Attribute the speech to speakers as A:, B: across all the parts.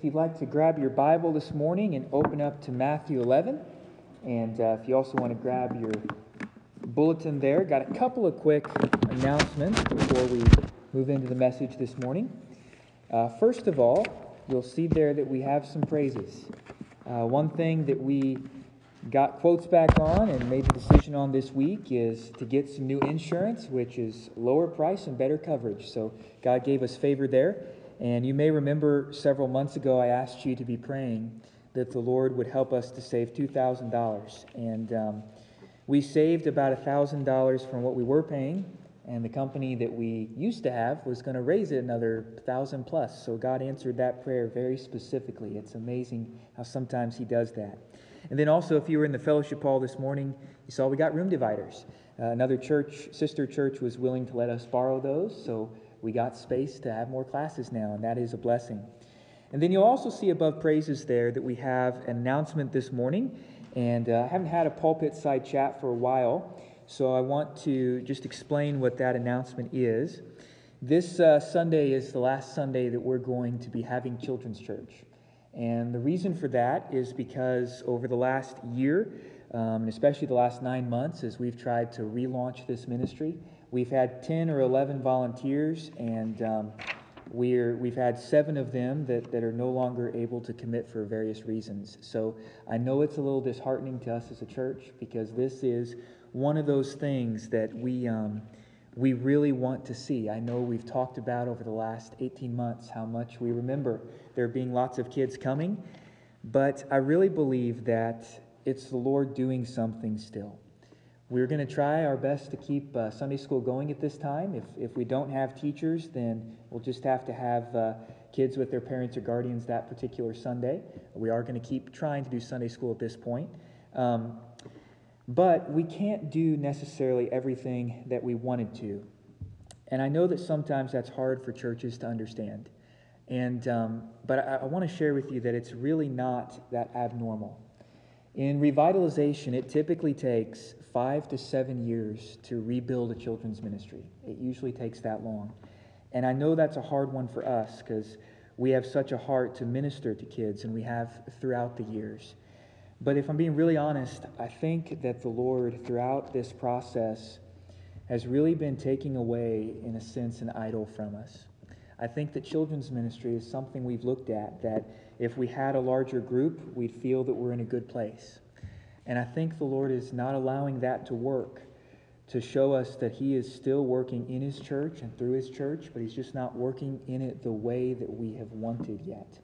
A: if you'd like to grab your Bible this morning and open up to Matthew 11, and uh, if you also want to grab your bulletin there, got a couple of quick announcements before we move into the message this morning. Uh, first of all, you'll see there that we have some praises. Uh, one thing that we got quotes back on and made the decision on this week is to get some new insurance, which is lower price and better coverage. So God gave us favor there. And you may remember several months ago, I asked you to be praying that the Lord would help us to save $2,000. And um, we saved about $1,000 from what we were paying, and the company that we used to have was going to raise it another 1000 plus. So God answered that prayer very specifically. It's amazing how sometimes He does that. And then also, if you were in the fellowship hall this morning, you saw we got room dividers. Uh, another church, sister church, was willing to let us borrow those. So we got space to have more classes now, and that is a blessing. And then you'll also see above praises there that we have an announcement this morning. And uh, I haven't had a pulpit side chat for a while, so I want to just explain what that announcement is. This uh, Sunday is the last Sunday that we're going to be having children's church. And the reason for that is because over the last year, um, and especially the last nine months, as we've tried to relaunch this ministry, We've had 10 or 11 volunteers, and um, we're, we've had seven of them that, that are no longer able to commit for various reasons. So I know it's a little disheartening to us as a church because this is one of those things that we, um, we really want to see. I know we've talked about over the last 18 months how much we remember there being lots of kids coming, but I really believe that it's the Lord doing something still. We're going to try our best to keep uh, Sunday school going at this time. If, if we don't have teachers, then we'll just have to have uh, kids with their parents or guardians that particular Sunday. We are going to keep trying to do Sunday school at this point. Um, but we can't do necessarily everything that we wanted to. And I know that sometimes that's hard for churches to understand. And, um, but I, I want to share with you that it's really not that abnormal. In revitalization, it typically takes five to seven years to rebuild a children's ministry. It usually takes that long. And I know that's a hard one for us because we have such a heart to minister to kids, and we have throughout the years. But if I'm being really honest, I think that the Lord, throughout this process, has really been taking away, in a sense, an idol from us. I think that children's ministry is something we've looked at that if we had a larger group, we'd feel that we're in a good place. And I think the Lord is not allowing that to work to show us that He is still working in His church and through His church, but He's just not working in it the way that we have wanted yet.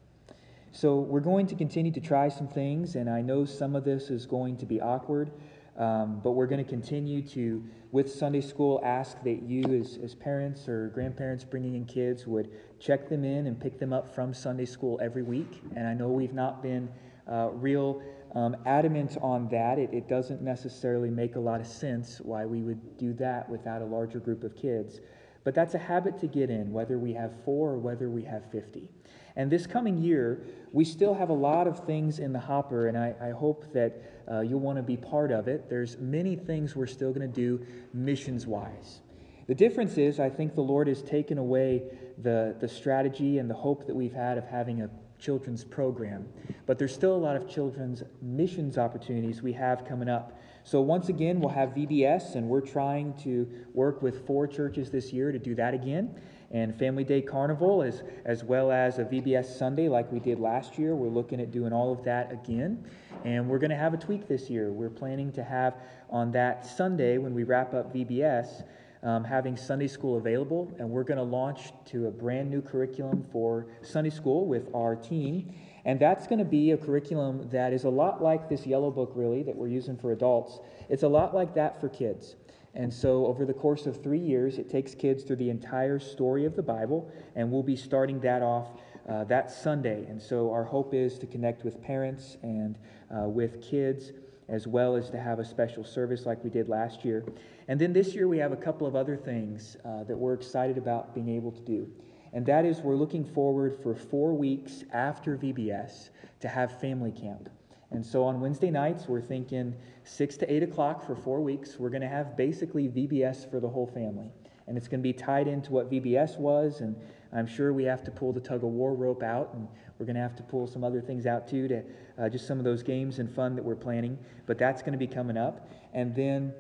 A: So we're going to continue to try some things, and I know some of this is going to be awkward, um, but we're going to continue to, with Sunday school, ask that you, as, as parents or grandparents bringing in kids, would check them in and pick them up from Sunday school every week. And I know we've not been uh, real um, adamant on that. It, it doesn't necessarily make a lot of sense why we would do that without a larger group of kids. But that's a habit to get in, whether we have four or whether we have 50. And this coming year, we still have a lot of things in the hopper, and I, I hope that uh, you'll want to be part of it. There's many things we're still going to do missions wise. The difference is, I think the Lord has taken away the, the strategy and the hope that we've had of having a children's program. But there's still a lot of children's missions opportunities we have coming up. So, once again, we'll have VBS, and we're trying to work with four churches this year to do that again. And Family Day Carnival, as, as well as a VBS Sunday like we did last year. We're looking at doing all of that again. And we're going to have a tweak this year. We're planning to have on that Sunday when we wrap up VBS, um, having Sunday school available, and we're going to launch to a brand new curriculum for Sunday school with our team. And that's going to be a curriculum that is a lot like this yellow book, really, that we're using for adults. It's a lot like that for kids. And so, over the course of three years, it takes kids through the entire story of the Bible, and we'll be starting that off uh, that Sunday. And so, our hope is to connect with parents and uh, with kids as well as to have a special service like we did last year. And then this year we have a couple of other things uh, that we're excited about being able to do. And that is, we're looking forward for four weeks after VBS to have family camp. And so on Wednesday nights, we're thinking 6 to 8 o'clock for four weeks. We're going to have basically VBS for the whole family. And it's going to be tied into what VBS was and I'm sure we have to pull the tug of war rope out, and we're going to have to pull some other things out too, to uh, just some of those games and fun that we're planning. But that's going to be coming up. And then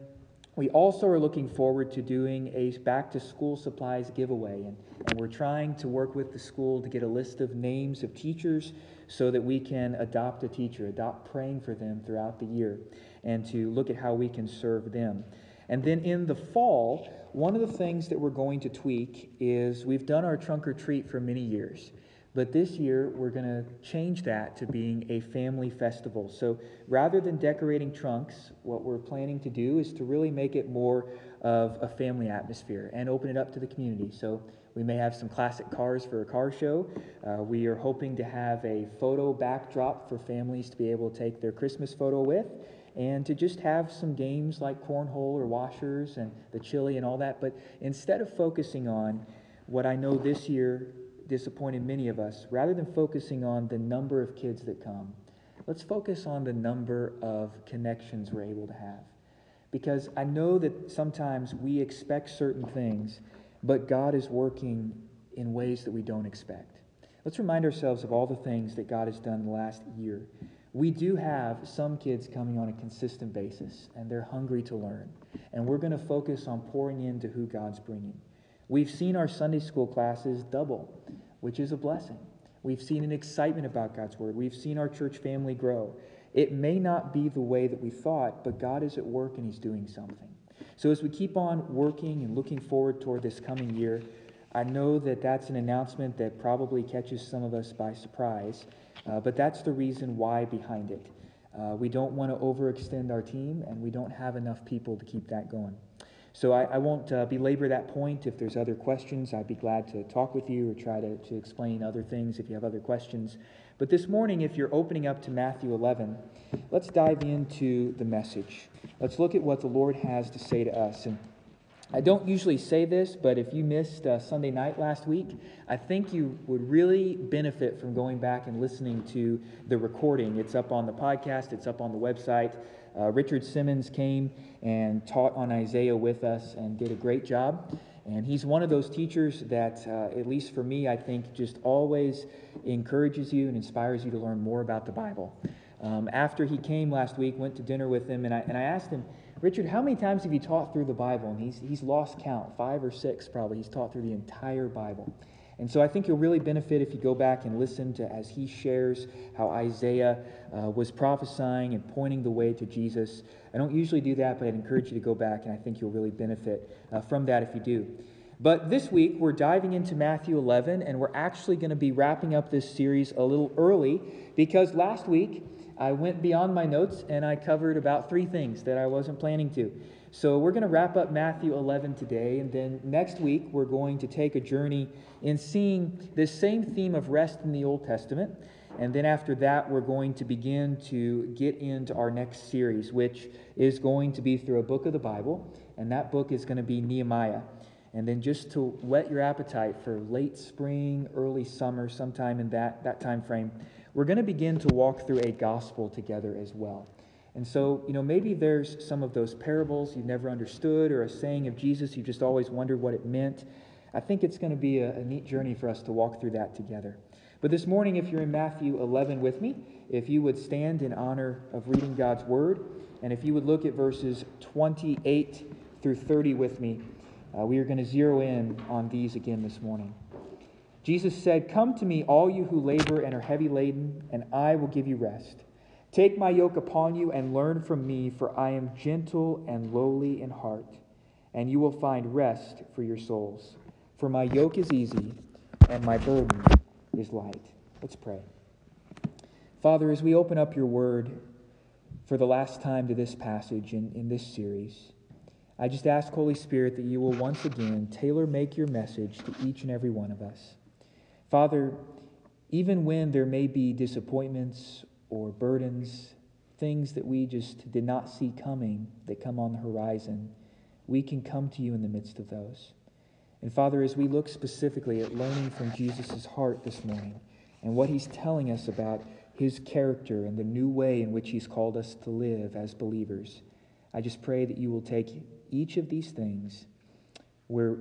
A: we also are looking forward to doing a back to school supplies giveaway. And, and we're trying to work with the school to get a list of names of teachers so that we can adopt a teacher, adopt praying for them throughout the year, and to look at how we can serve them. And then in the fall, one of the things that we're going to tweak is we've done our trunk or treat for many years. But this year, we're going to change that to being a family festival. So rather than decorating trunks, what we're planning to do is to really make it more of a family atmosphere and open it up to the community. So we may have some classic cars for a car show. Uh, we are hoping to have a photo backdrop for families to be able to take their Christmas photo with and to just have some games like cornhole or washers and the chili and all that. But instead of focusing on what I know this year disappointed many of us, rather than focusing on the number of kids that come, let's focus on the number of connections we're able to have. Because I know that sometimes we expect certain things, but God is working in ways that we don't expect. Let's remind ourselves of all the things that God has done last year. We do have some kids coming on a consistent basis, and they're hungry to learn. And we're going to focus on pouring into who God's bringing. We've seen our Sunday school classes double, which is a blessing. We've seen an excitement about God's Word. We've seen our church family grow. It may not be the way that we thought, but God is at work and He's doing something. So as we keep on working and looking forward toward this coming year, I know that that's an announcement that probably catches some of us by surprise, uh, but that's the reason why behind it. Uh, we don't want to overextend our team, and we don't have enough people to keep that going. So I, I won't uh, belabor that point. If there's other questions, I'd be glad to talk with you or try to, to explain other things if you have other questions. But this morning, if you're opening up to Matthew 11, let's dive into the message. Let's look at what the Lord has to say to us. And I don't usually say this, but if you missed uh, Sunday night last week, I think you would really benefit from going back and listening to the recording. It's up on the podcast, it's up on the website. Uh, Richard Simmons came and taught on Isaiah with us and did a great job. And he's one of those teachers that, uh, at least for me, I think just always encourages you and inspires you to learn more about the Bible. Um, after he came last week, went to dinner with him, and I, and I asked him, Richard, how many times have you taught through the Bible? And he's, he's lost count, five or six probably. He's taught through the entire Bible. And so I think you'll really benefit if you go back and listen to as he shares how Isaiah uh, was prophesying and pointing the way to Jesus. I don't usually do that, but I'd encourage you to go back, and I think you'll really benefit uh, from that if you do. But this week, we're diving into Matthew 11, and we're actually going to be wrapping up this series a little early because last week I went beyond my notes and I covered about three things that I wasn't planning to. So we're going to wrap up Matthew 11 today, and then next week we're going to take a journey in seeing this same theme of rest in the Old Testament. And then after that, we're going to begin to get into our next series, which is going to be through a book of the Bible, and that book is going to be Nehemiah. And then just to whet your appetite for late spring, early summer, sometime in that, that time frame, we're going to begin to walk through a gospel together as well. And so, you know, maybe there's some of those parables you've never understood or a saying of Jesus you've just always wondered what it meant. I think it's going to be a, a, neat journey for us to walk through that together. But this morning, if you're in Matthew 11 with me, if you would stand in honor of reading God's word, and if you would look at verses 28 through 30 with me, uh, we are going to zero in on these again this morning. Jesus said, Come to me, all you who labor and are heavy laden, and I will give you rest. Take my yoke upon you and learn from me, for I am gentle and lowly in heart, and you will find rest for your souls. For my yoke is easy and my burden is light. Let's pray. Father, as we open up your word for the last time to this passage in, in this series, I just ask, Holy Spirit, that you will once again tailor make your message to each and every one of us. Father, even when there may be disappointments or burdens, things that we just did not see coming that come on the horizon, we can come to you in the midst of those. And Father, as we look specifically at learning from Jesus' heart this morning and what he's telling us about his character and the new way in which he's called us to live as believers, I just pray that you will take each of these things where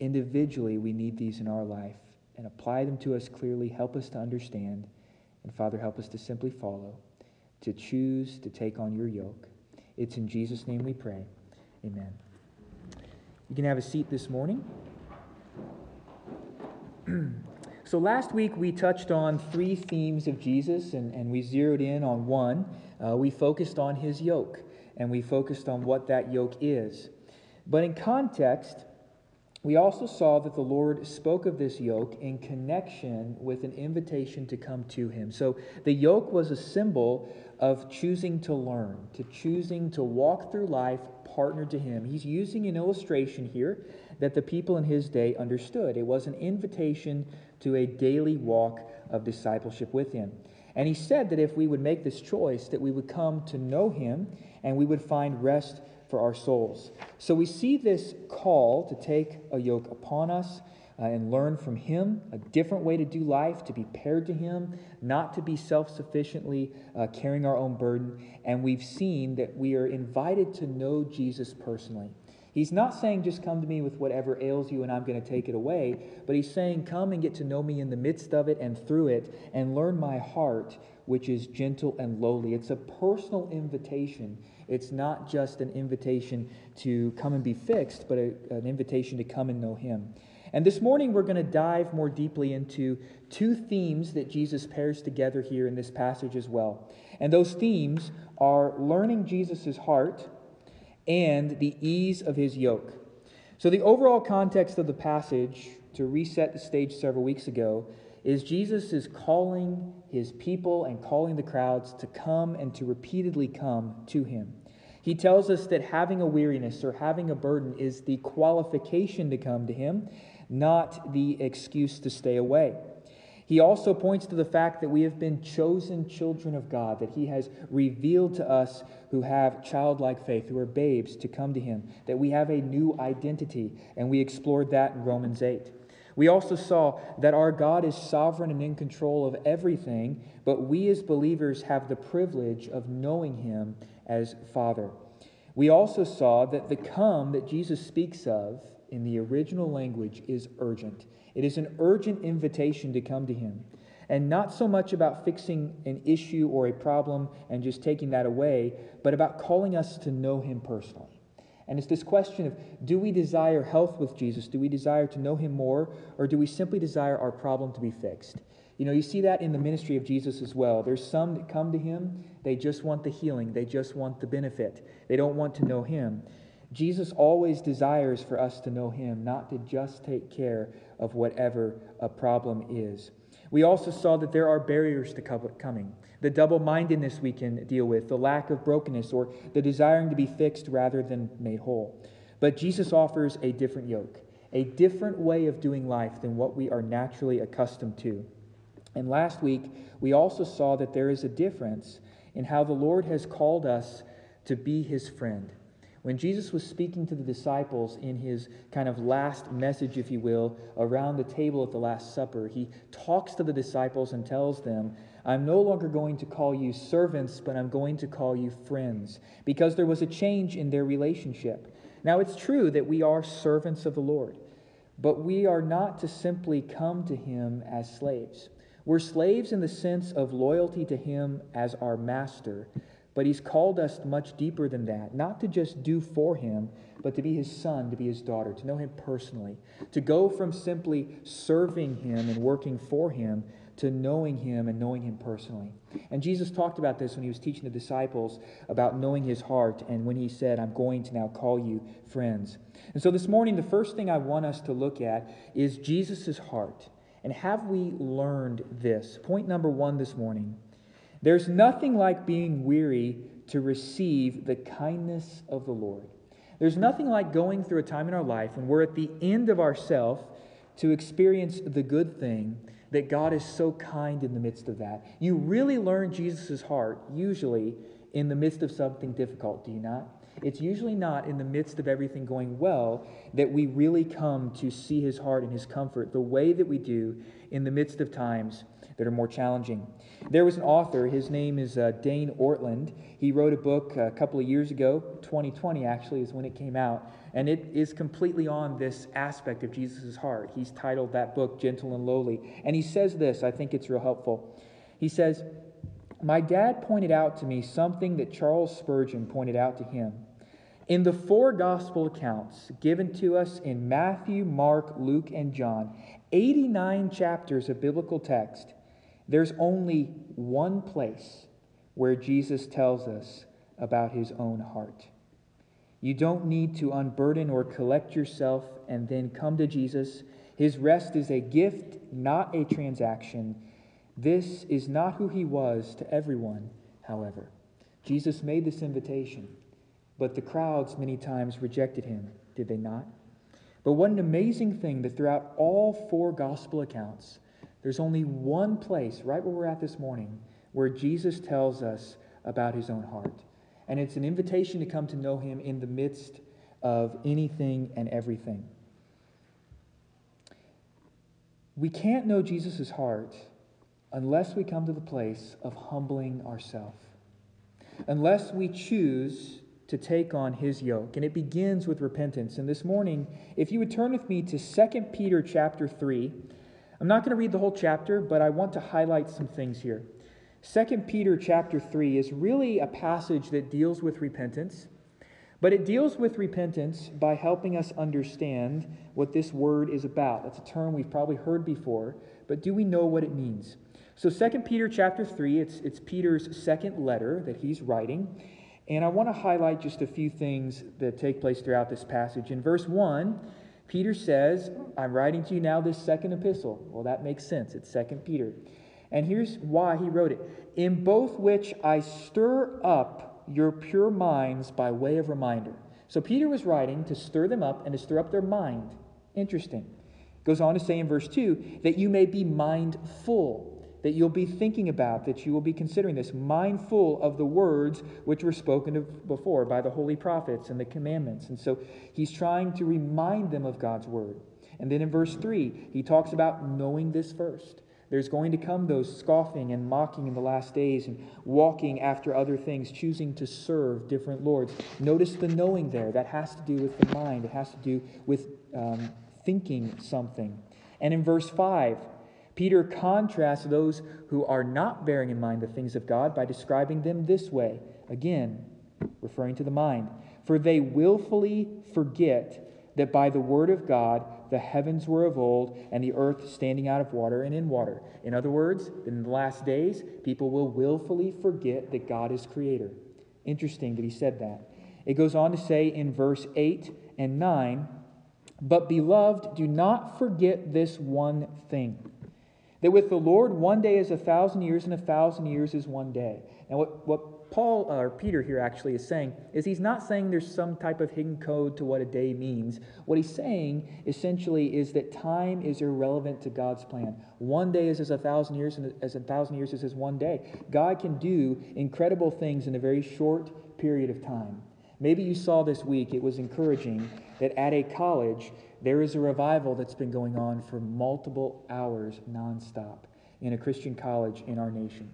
A: individually we need these in our life and apply them to us clearly. Help us to understand. And Father, help us to simply follow, to choose to take on your yoke. It's in Jesus' name we pray. Amen. You can have a seat this morning. so, last week we touched on three themes of Jesus, and, and we zeroed in on one. Uh, we focused on his yoke, and we focused on what that yoke is. But in context, we also saw that the Lord spoke of this yoke in connection with an invitation to come to Him. So the yoke was a symbol of choosing to learn, to choosing to walk through life partnered to Him. He's using an illustration here that the people in His day understood. It was an invitation to a daily walk of discipleship with Him. And He said that if we would make this choice, that we would come to know Him and we would find rest for our souls. So we see this call to take a yoke upon us uh, and learn from Him, a different way to do life, to be paired to Him, not to be self sufficiently uh, carrying our own burden. And we've seen that we are invited to know Jesus personally. He's not saying just come to me with whatever ails you and I'm going to take it away, but he's saying come and get to know me in the midst of it and through it and learn my heart, which is gentle and lowly. It's a personal invitation it's not just an invitation to come and be fixed, but a, an invitation to come and know Him. And this morning, we're going to dive more deeply into two themes that Jesus pairs together here in this passage as well. And those themes are learning Jesus' heart and the ease of his yoke. So, the overall context of the passage, to reset the stage several weeks ago, is Jesus is calling his people and calling the crowds to come and to repeatedly come to him. He tells us that having a weariness or having a burden is the qualification to come to him, not the excuse to stay away. He also points to the fact that we have been chosen children of God, that He has revealed to us who have childlike faith, who are babes, to come to Him, that we have a new identity, and we explored that in Romans 8. We also saw that our God is sovereign and in control of everything, but we as believers have the privilege of knowing Him as Father. We also saw that the come that Jesus speaks of in the original language is urgent. It is an urgent invitation to come to Him. And not so much about fixing an issue or a problem and just taking that away, but about calling us to know Him personally. And it's this question of do we desire health with Jesus? Do we desire to know him more? Or do we simply desire our problem to be fixed? You know, you see that in the ministry of Jesus as well. There's some that come to him, they just want the healing, they just want the benefit, they don't want to know him. Jesus always desires for us to know him, not to just take care of whatever a problem is. We also saw that there are barriers to coming. The double mindedness we can deal with, the lack of brokenness, or the desiring to be fixed rather than made whole. But Jesus offers a different yoke, a different way of doing life than what we are naturally accustomed to. And last week, we also saw that there is a difference in how the Lord has called us to be his friend. When Jesus was speaking to the disciples in his kind of last message, if you will, around the table at the Last Supper, he talks to the disciples and tells them, I'm no longer going to call you servants, but I'm going to call you friends, because there was a change in their relationship. Now, it's true that we are servants of the Lord, but we are not to simply come to him as slaves. We're slaves in the sense of loyalty to him as our master but he's called us much deeper than that, not to just do for him, but to be his son, to be his daughter, to know him personally, to go from simply serving him and working for him to knowing him and knowing him personally. And Jesus talked about this when he was teaching the disciples about knowing his heart and when he said, I'm going to now call you friends. And so this morning, the first thing I want us to look at is Jesus' heart. And have we learned this? Point number one this morning there's nothing like being weary to receive the kindness of the Lord. There's nothing like going through a time in our life when we're at the end of ourself to experience the good thing that God is so kind in the midst of that. You really learn Jesus' heart, usually in the midst of something difficult, do you not? It's usually not in the midst of everything going well that we really come to see his heart and his comfort the way that we do in the midst of times that are more challenging. There was an author, his name is uh, Dane Ortlund. He wrote a book a couple of years ago, 2020 actually is when it came out, and it is completely on this aspect of Jesus' heart. He's titled that book Gentle and Lowly. And he says this, I think it's real helpful. He says, My dad pointed out to me something that Charles Spurgeon pointed out to him. In the four gospel accounts given to us in Matthew, Mark, Luke, and John, 89 chapters of biblical text, there's only one place where Jesus tells us about his own heart. You don't need to unburden or collect yourself and then come to Jesus. His rest is a gift, not a transaction. This is not who he was to everyone, however. Jesus made this invitation. But the crowds many times rejected him, did they not? But what an amazing thing that throughout all four gospel accounts, there's only one place, right where we're at this morning, where Jesus tells us about his own heart. And it's an invitation to come to know him in the midst of anything and everything. We can't know Jesus' heart unless we come to the place of humbling ourselves. Unless we choose to take on his yoke and it begins with repentance and this morning if you would turn with me to 2 peter chapter 3 i'm not going to read the whole chapter but i want to highlight some things here. 2 peter chapter 3 is really a passage that deals with repentance but it deals with repentance by helping us understand what this word is about. That's a term we've probably heard before but do we know what it means? So 2 peter chapter 3 it's, it's peter's second letter that he's writing and I want to highlight just a few things that take place throughout this passage. In verse 1, Peter says, I'm writing to you now this second epistle. Well, that makes sense. It's 2 Peter. And here's why he wrote it In both which I stir up your pure minds by way of reminder. So Peter was writing to stir them up and to stir up their mind. Interesting. Goes on to say in verse 2 that you may be mindful that you'll be thinking about, that you will be considering this, mindful of the words which were spoken of before by the holy prophets and the commandments. And so he's trying to remind them of God's word. And then in verse 3, he talks about knowing this first. There's going to come those scoffing and mocking in the last days and walking after other things, choosing to serve different lords. Notice the knowing there. That has to do with the mind, it has to do with um, thinking something. And in verse 5, Peter contrasts those who are not bearing in mind the things of God by describing them this way. Again, referring to the mind. For they willfully forget that by the word of God the heavens were of old and the earth standing out of water and in water. In other words, in the last days, people will willfully forget that God is creator. Interesting that he said that. It goes on to say in verse 8 and 9, But beloved, do not forget this one thing that with the Lord, one day is a thousand years, and a thousand years is one day. And what, what Paul, uh, or Peter here actually is saying, is he's not saying there's some type of hidden code to what a day means. What he's saying essentially is that time is irrelevant to God's plan. One day is as a thousand years, and as a thousand years is as one day. God can do incredible things in a very short period of time. Maybe you saw this week, it was encouraging that at a college, there is a revival that's been going on for multiple hours nonstop in a Christian college in our nation.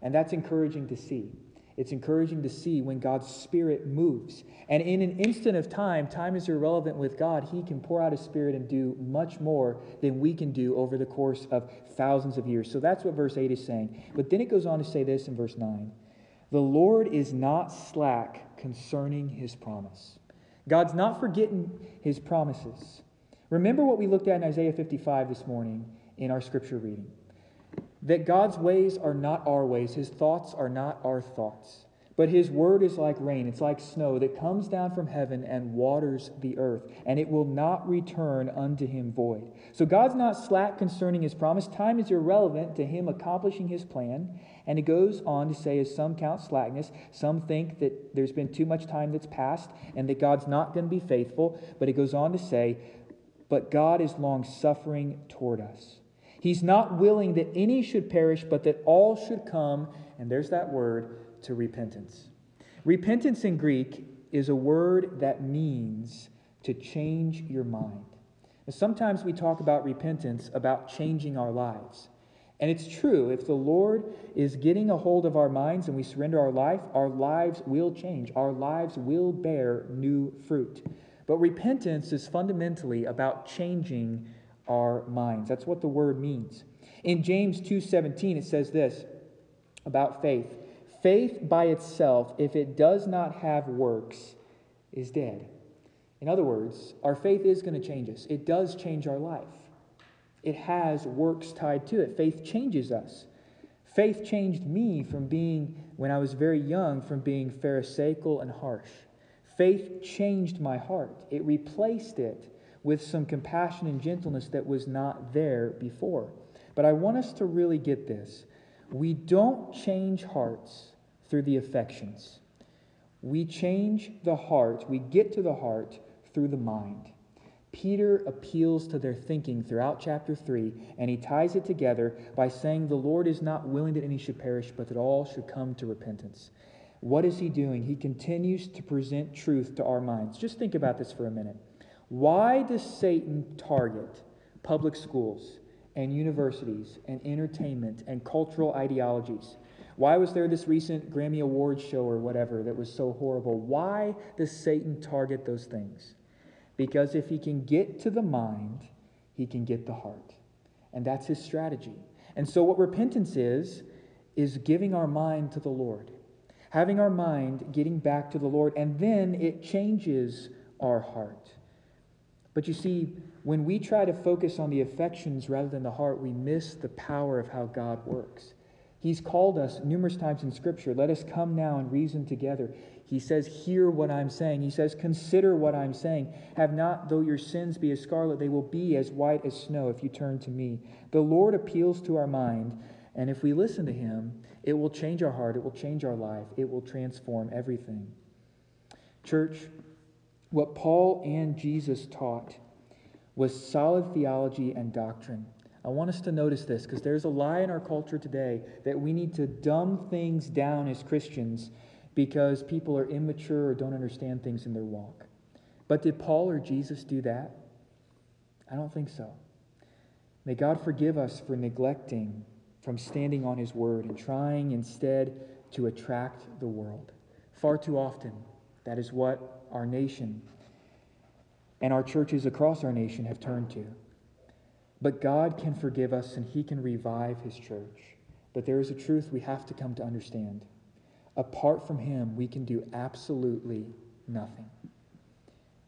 A: And that's encouraging to see. It's encouraging to see when God's Spirit moves. And in an instant of time, time is irrelevant with God. He can pour out His Spirit and do much more than we can do over the course of thousands of years. So that's what verse 8 is saying. But then it goes on to say this in verse 9 The Lord is not slack concerning His promise. God's not forgetting his promises. Remember what we looked at in Isaiah 55 this morning in our scripture reading that God's ways are not our ways, his thoughts are not our thoughts. But his word is like rain, it's like snow that comes down from heaven and waters the earth, and it will not return unto him void. So God's not slack concerning his promise. Time is irrelevant to him accomplishing his plan. And it goes on to say, as some count slackness, some think that there's been too much time that's passed and that God's not going to be faithful. But it goes on to say, but God is long suffering toward us. He's not willing that any should perish, but that all should come, and there's that word, to repentance. Repentance in Greek is a word that means to change your mind. Sometimes we talk about repentance about changing our lives. And it's true, if the Lord is getting a hold of our minds and we surrender our life, our lives will change. Our lives will bear new fruit. But repentance is fundamentally about changing our minds. That's what the word means. In James 2:17 it says this about faith. Faith by itself, if it does not have works, is dead. In other words, our faith is going to change us. It does change our life. It has works tied to it. Faith changes us. Faith changed me from being, when I was very young, from being pharisaical and harsh. Faith changed my heart. It replaced it with some compassion and gentleness that was not there before. But I want us to really get this. We don't change hearts through the affections. We change the heart, we get to the heart through the mind. Peter appeals to their thinking throughout chapter 3, and he ties it together by saying, The Lord is not willing that any should perish, but that all should come to repentance. What is he doing? He continues to present truth to our minds. Just think about this for a minute. Why does Satan target public schools and universities and entertainment and cultural ideologies? Why was there this recent Grammy Awards show or whatever that was so horrible? Why does Satan target those things? Because if he can get to the mind, he can get the heart. And that's his strategy. And so, what repentance is, is giving our mind to the Lord, having our mind getting back to the Lord, and then it changes our heart. But you see, when we try to focus on the affections rather than the heart, we miss the power of how God works. He's called us numerous times in Scripture. Let us come now and reason together. He says, Hear what I'm saying. He says, Consider what I'm saying. Have not, though your sins be as scarlet, they will be as white as snow if you turn to me. The Lord appeals to our mind, and if we listen to him, it will change our heart, it will change our life, it will transform everything. Church, what Paul and Jesus taught was solid theology and doctrine. I want us to notice this because there's a lie in our culture today that we need to dumb things down as Christians because people are immature or don't understand things in their walk. But did Paul or Jesus do that? I don't think so. May God forgive us for neglecting from standing on His word and trying instead to attract the world. Far too often, that is what our nation and our churches across our nation have turned to. But God can forgive us and He can revive His church. But there is a truth we have to come to understand. Apart from Him, we can do absolutely nothing.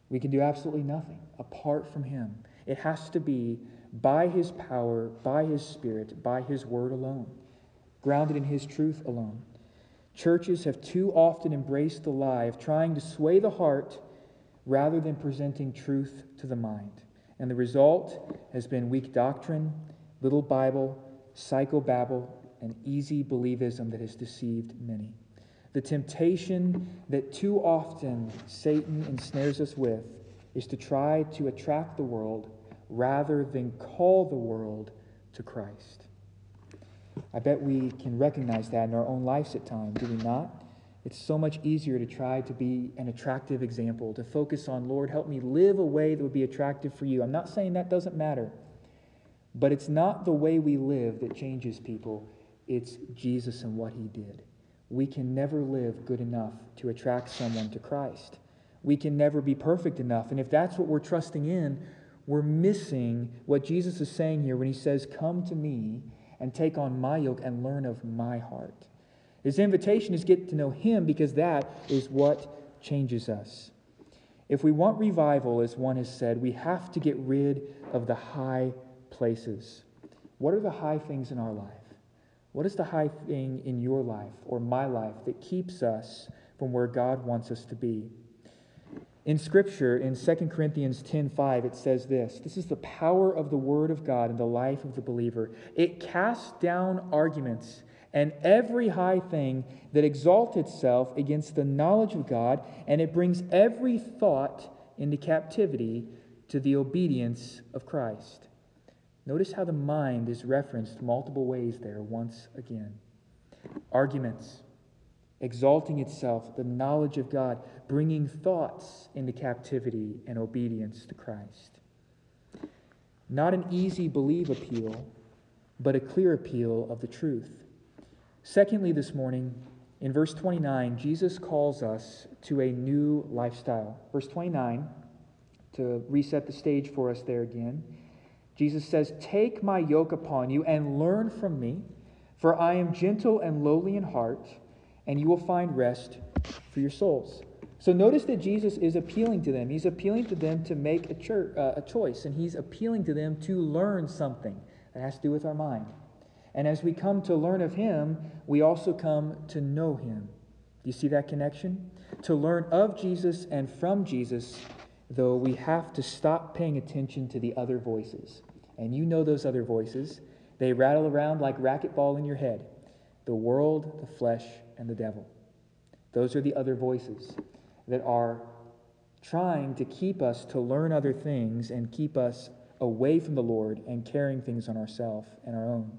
A: We can do absolutely nothing apart from Him. It has to be by His power, by His Spirit, by His Word alone, grounded in His truth alone. Churches have too often embraced the lie of trying to sway the heart rather than presenting truth to the mind. And the result has been weak doctrine, little Bible, psychobabble, and easy believism that has deceived many. The temptation that too often Satan ensnares us with is to try to attract the world rather than call the world to Christ. I bet we can recognize that in our own lives at times, do we not? It's so much easier to try to be an attractive example, to focus on, Lord, help me live a way that would be attractive for you. I'm not saying that doesn't matter, but it's not the way we live that changes people, it's Jesus and what he did. We can never live good enough to attract someone to Christ. We can never be perfect enough. And if that's what we're trusting in, we're missing what Jesus is saying here when he says, Come to me and take on my yoke and learn of my heart. His invitation is get to know Him because that is what changes us. If we want revival, as one has said, we have to get rid of the high places. What are the high things in our life? What is the high thing in your life or my life that keeps us from where God wants us to be? In Scripture, in 2 Corinthians 10:5, it says this This is the power of the Word of God in the life of the believer. It casts down arguments and every high thing that exalts itself against the knowledge of God, and it brings every thought into captivity to the obedience of Christ. Notice how the mind is referenced multiple ways there once again. Arguments, exalting itself, the knowledge of God, bringing thoughts into captivity and obedience to Christ. Not an easy believe appeal but a clear appeal of the truth. Secondly, this morning, in verse 29, Jesus calls us to a new lifestyle. Verse 29, to reset the stage for us there again, Jesus says, Take my yoke upon you and learn from me, for I am gentle and lowly in heart, and you will find rest for your souls. So notice that Jesus is appealing to them. He's appealing to them to make a, church, uh, a choice, and he's appealing to them to learn something that has to do with our mind. And as we come to learn of him, we also come to know him. Do you see that connection? To learn of Jesus and from Jesus, though we have to stop paying attention to the other voices. And you know those other voices. They rattle around like racquetball in your head the world, the flesh, and the devil. Those are the other voices that are trying to keep us to learn other things and keep us away from the Lord and carrying things on ourselves and our own.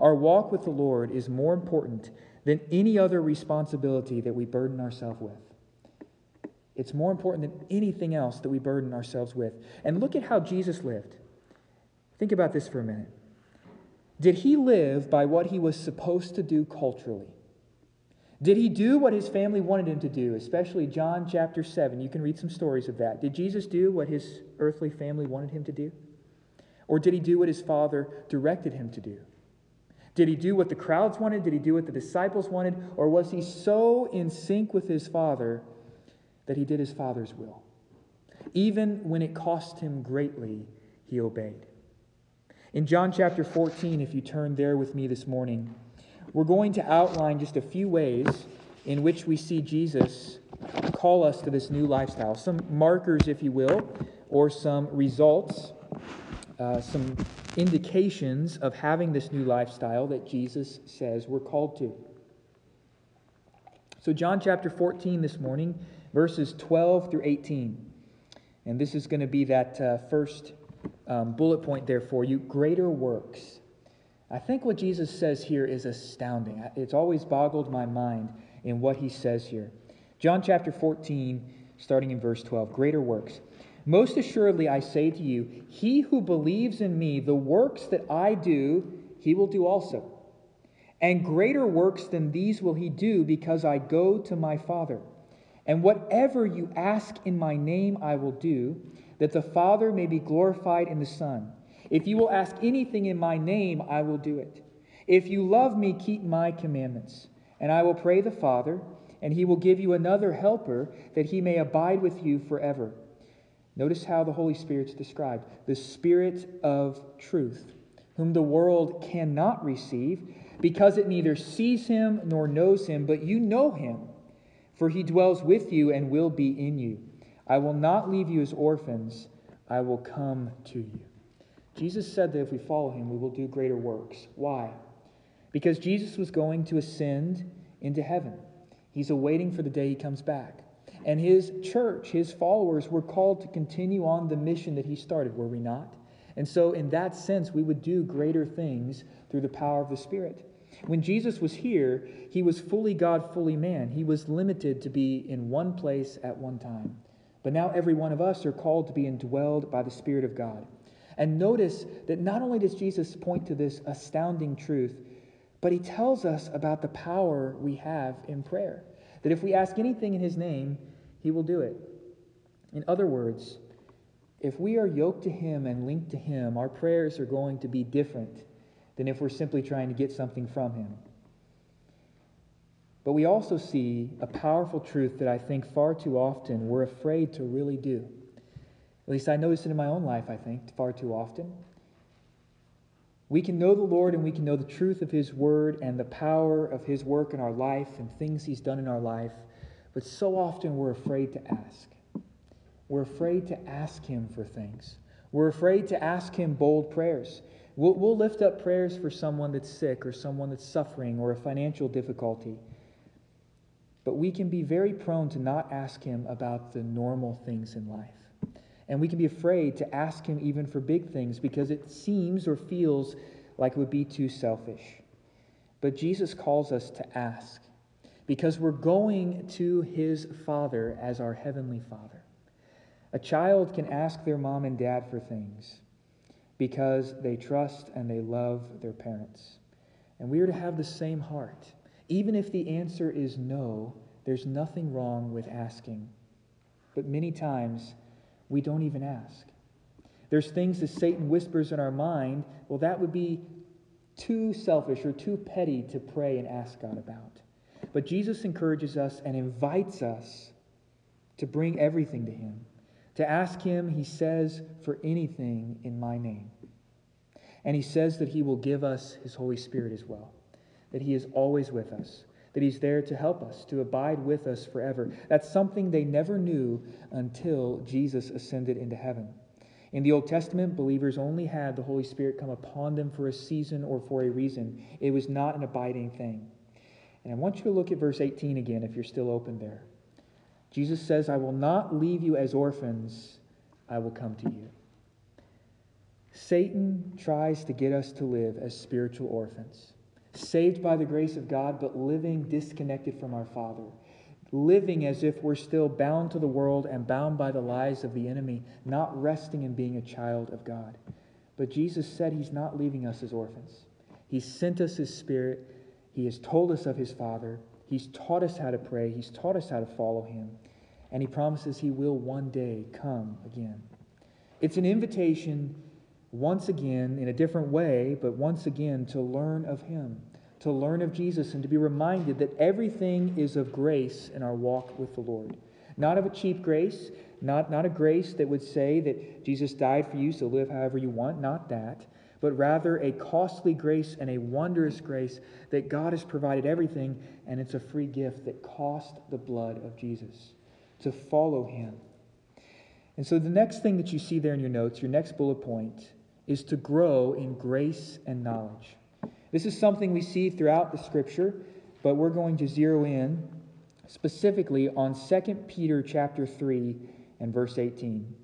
A: Our walk with the Lord is more important than any other responsibility that we burden ourselves with. It's more important than anything else that we burden ourselves with. And look at how Jesus lived. Think about this for a minute. Did he live by what he was supposed to do culturally? Did he do what his family wanted him to do, especially John chapter 7? You can read some stories of that. Did Jesus do what his earthly family wanted him to do? Or did he do what his father directed him to do? Did he do what the crowds wanted? Did he do what the disciples wanted? Or was he so in sync with his father that he did his father's will? Even when it cost him greatly, he obeyed. In John chapter 14, if you turn there with me this morning, we're going to outline just a few ways in which we see Jesus call us to this new lifestyle. Some markers, if you will, or some results, uh, some indications of having this new lifestyle that Jesus says we're called to. So, John chapter 14 this morning, verses 12 through 18. And this is going to be that uh, first um, bullet point there for you greater works. I think what Jesus says here is astounding. It's always boggled my mind in what he says here. John chapter 14, starting in verse 12 Greater works. Most assuredly, I say to you, he who believes in me, the works that I do, he will do also. And greater works than these will he do, because I go to my Father. And whatever you ask in my name, I will do, that the Father may be glorified in the Son. If you will ask anything in my name, I will do it. If you love me, keep my commandments. And I will pray the Father, and he will give you another helper, that he may abide with you forever. Notice how the Holy Spirit's described the Spirit of truth, whom the world cannot receive, because it neither sees him nor knows him, but you know him, for he dwells with you and will be in you. I will not leave you as orphans, I will come to you. Jesus said that if we follow him, we will do greater works. Why? Because Jesus was going to ascend into heaven. He's awaiting for the day he comes back. And his church, his followers, were called to continue on the mission that he started, were we not? And so, in that sense, we would do greater things through the power of the Spirit. When Jesus was here, he was fully God, fully man. He was limited to be in one place at one time. But now, every one of us are called to be indwelled by the Spirit of God. And notice that not only does Jesus point to this astounding truth, but he tells us about the power we have in prayer. That if we ask anything in his name, he will do it. In other words, if we are yoked to him and linked to him, our prayers are going to be different than if we're simply trying to get something from him. But we also see a powerful truth that I think far too often we're afraid to really do. At least I notice it in my own life, I think, far too often. We can know the Lord and we can know the truth of His Word and the power of His work in our life and things He's done in our life, but so often we're afraid to ask. We're afraid to ask Him for things. We're afraid to ask Him bold prayers. We'll, we'll lift up prayers for someone that's sick or someone that's suffering or a financial difficulty. But we can be very prone to not ask Him about the normal things in life. And we can be afraid to ask Him even for big things because it seems or feels like it would be too selfish. But Jesus calls us to ask because we're going to His Father as our Heavenly Father. A child can ask their mom and dad for things because they trust and they love their parents. And we are to have the same heart. Even if the answer is no, there's nothing wrong with asking. But many times, we don't even ask. There's things that Satan whispers in our mind, well, that would be too selfish or too petty to pray and ask God about. But Jesus encourages us and invites us to bring everything to Him. To ask Him, He says, for anything in my name. And He says that He will give us His Holy Spirit as well, that He is always with us, that He's there to help us, to abide with us forever. That's something they never knew until Jesus ascended into heaven. In the Old Testament, believers only had the Holy Spirit come upon them for a season or for a reason. It was not an abiding thing. And I want you to look at verse 18 again if you're still open there. Jesus says, I will not leave you as orphans, I will come to you. Satan tries to get us to live as spiritual orphans, saved by the grace of God, but living disconnected from our Father, living as if we're still bound to the world and bound by the lies of the enemy, not resting in being a child of God. But Jesus said He's not leaving us as orphans. He sent us His Spirit he has told us of his Father. He's taught us how to pray. He's taught us how to follow him. And he promises he will one day come again. It's an invitation, once again, in a different way, but once again, to learn of him, to learn of Jesus, and to be reminded that everything is of grace in our walk with the Lord. Not of a cheap grace, not, not a grace that would say that Jesus died for you, so live however you want, not that but rather a costly grace and a wondrous grace that God has provided everything, and it's a free gift that cost the blood of Jesus to follow him. And so the next thing that you see there in your notes, your next bullet point, is to grow in grace and knowledge. This is something we see throughout the scripture, but we're going to zero in specifically on 2 Peter chapter 3 and verse 18.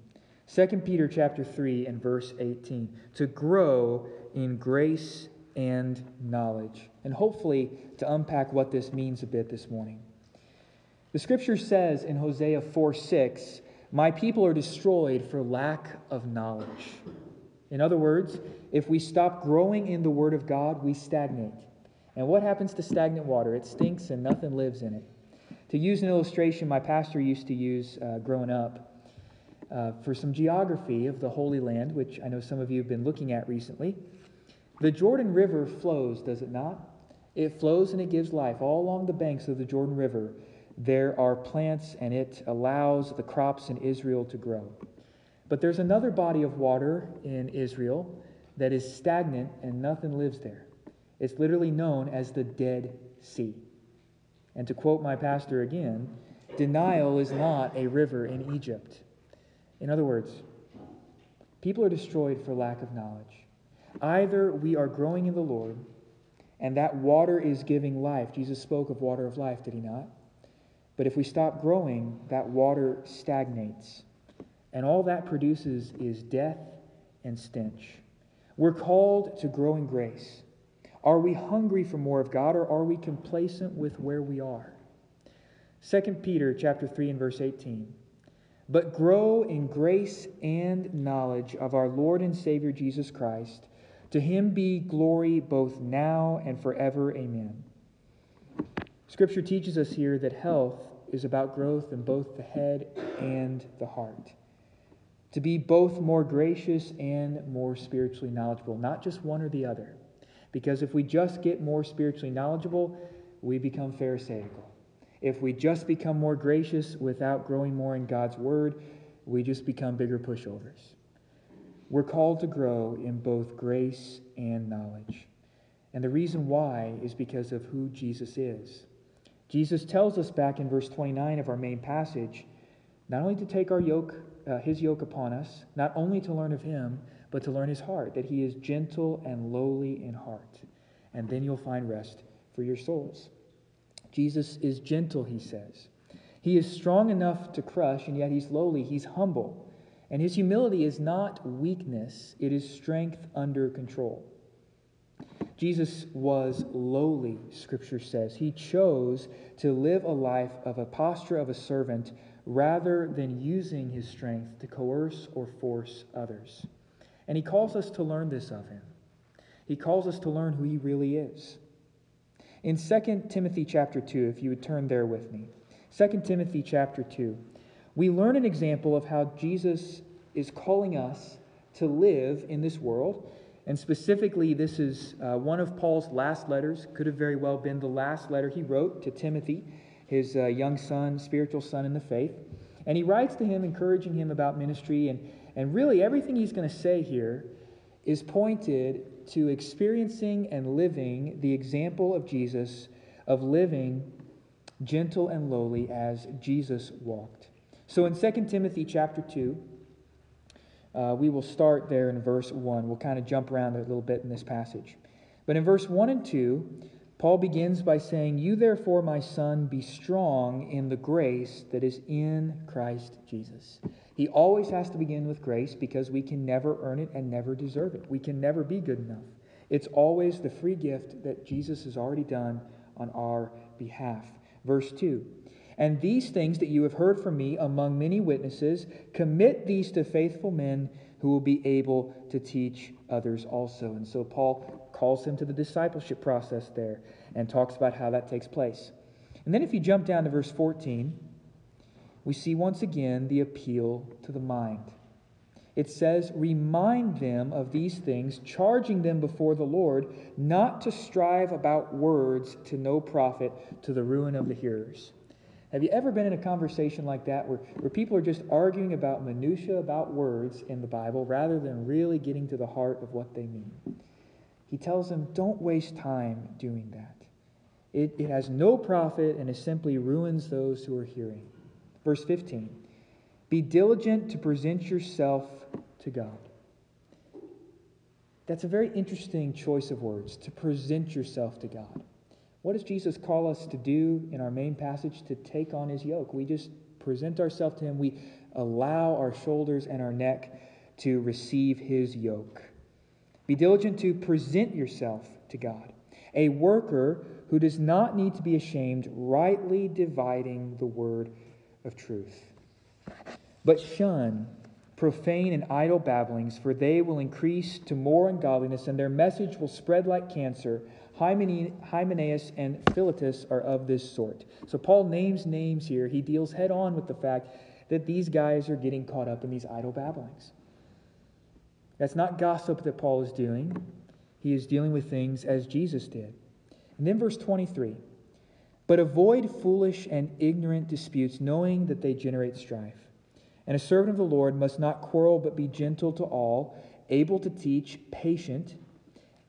A: 2 Peter chapter 3 and verse 18 to grow in grace and knowledge. And hopefully to unpack what this means a bit this morning. The scripture says in Hosea 4 6, My people are destroyed for lack of knowledge. In other words, if we stop growing in the Word of God, we stagnate. And what happens to stagnant water? It stinks and nothing lives in it. To use an illustration my pastor used to use uh, growing up, uh, for some geography of the Holy Land, which I know some of you have been looking at recently. The Jordan River flows, does it not? It flows and it gives life. All along the banks of the Jordan River, there are plants and it allows the crops in Israel to grow. But there's another body of water in Israel that is stagnant and nothing lives there. It's literally known as the Dead Sea. And to quote my pastor again, denial is not a river in Egypt. In other words, people are destroyed for lack of knowledge. Either we are growing in the Lord, and that water is giving life. Jesus spoke of water of life, did he not? But if we stop growing, that water stagnates. And all that produces is death and stench. We're called to grow in grace. Are we hungry for more of God or are we complacent with where we are? 2 Peter chapter 3 and verse 18 but grow in grace and knowledge of our Lord and Savior Jesus Christ. To him be glory both now and forever. Amen. Scripture teaches us here that health is about growth in both the head and the heart. To be both more gracious and more spiritually knowledgeable, not just one or the other. Because if we just get more spiritually knowledgeable, we become Pharisaical. If we just become more gracious without growing more in God's word, we just become bigger pushovers. We're called to grow in both grace and knowledge. And the reason why is because of who Jesus is. Jesus tells us back in verse 29 of our main passage not only to take our yoke, uh, his yoke upon us, not only to learn of him, but to learn his heart, that he is gentle and lowly in heart. And then you'll find rest for your souls. Jesus is gentle, he says. He is strong enough to crush, and yet he's lowly. He's humble. And his humility is not weakness, it is strength under control. Jesus was lowly, Scripture says. He chose to live a life of a posture of a servant rather than using his strength to coerce or force others. And he calls us to learn this of him. He calls us to learn who he really is. In 2 Timothy chapter 2, if you would turn there with me, 2 Timothy chapter 2, we learn an example of how Jesus is calling us to live in this world. And specifically, this is uh, one of Paul's last letters, could have very well been the last letter he wrote to Timothy, his uh, young son, spiritual son in the faith. And he writes to him, encouraging him about ministry. And, and really, everything he's going to say here is pointed to experiencing and living the example of Jesus, of living gentle and lowly as Jesus walked. So in 2 Timothy chapter 2, uh, we will start there in verse 1. We'll kind of jump around a little bit in this passage. But in verse 1 and 2, Paul begins by saying, You therefore, my son, be strong in the grace that is in Christ Jesus. He always has to begin with grace because we can never earn it and never deserve it. We can never be good enough. It's always the free gift that Jesus has already done on our behalf. Verse 2 And these things that you have heard from me among many witnesses, commit these to faithful men who will be able to teach others also. And so Paul calls him to the discipleship process there and talks about how that takes place. And then if you jump down to verse 14, we see once again the appeal to the mind. It says, Remind them of these things, charging them before the Lord not to strive about words to no profit to the ruin of the hearers. Have you ever been in a conversation like that where, where people are just arguing about minutiae about words in the Bible rather than really getting to the heart of what they mean? He tells them, don't waste time doing that. It, it has no profit and it simply ruins those who are hearing. Verse 15 Be diligent to present yourself to God. That's a very interesting choice of words, to present yourself to God. What does Jesus call us to do in our main passage? To take on his yoke. We just present ourselves to him. We allow our shoulders and our neck to receive his yoke. Be diligent to present yourself to God. A worker who does not need to be ashamed, rightly dividing the word of truth. But shun profane and idle babblings, for they will increase to more ungodliness, and their message will spread like cancer Hymenaeus and Philetus are of this sort. So Paul names names here. He deals head on with the fact that these guys are getting caught up in these idle babblings. That's not gossip that Paul is doing. He is dealing with things as Jesus did. And then verse 23 But avoid foolish and ignorant disputes, knowing that they generate strife. And a servant of the Lord must not quarrel, but be gentle to all, able to teach, patient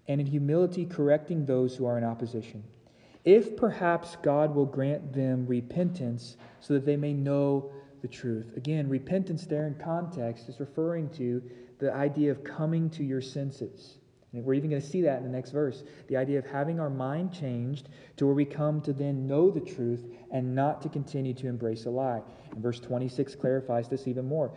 A: and in humility correcting those who are in opposition. If perhaps God will grant them repentance so that they may know the truth. Again, repentance there in context is referring to the idea of coming to your senses. And we're even going to see that in the next verse. The idea of having our mind changed to where we come to then know the truth and not to continue to embrace a lie. And verse 26 clarifies this even more.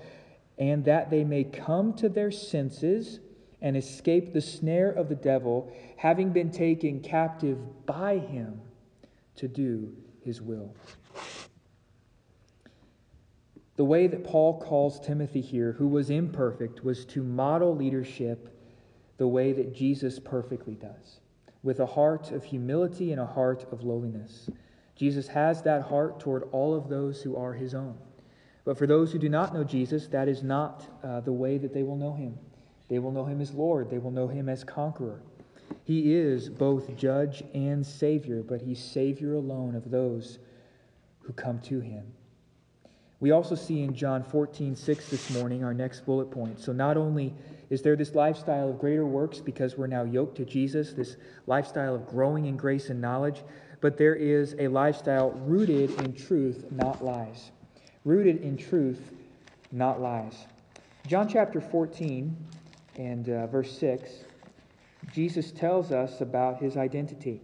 A: And that they may come to their senses and escape the snare of the devil, having been taken captive by him to do his will. The way that Paul calls Timothy here, who was imperfect, was to model leadership the way that Jesus perfectly does, with a heart of humility and a heart of lowliness. Jesus has that heart toward all of those who are his own. But for those who do not know Jesus, that is not uh, the way that they will know him. They will know him as Lord, they will know him as conqueror. He is both judge and savior, but he's savior alone of those who come to him. We also see in John 14, 6 this morning, our next bullet point. So, not only is there this lifestyle of greater works because we're now yoked to Jesus, this lifestyle of growing in grace and knowledge, but there is a lifestyle rooted in truth, not lies. Rooted in truth, not lies. John chapter 14, and uh, verse 6, Jesus tells us about his identity.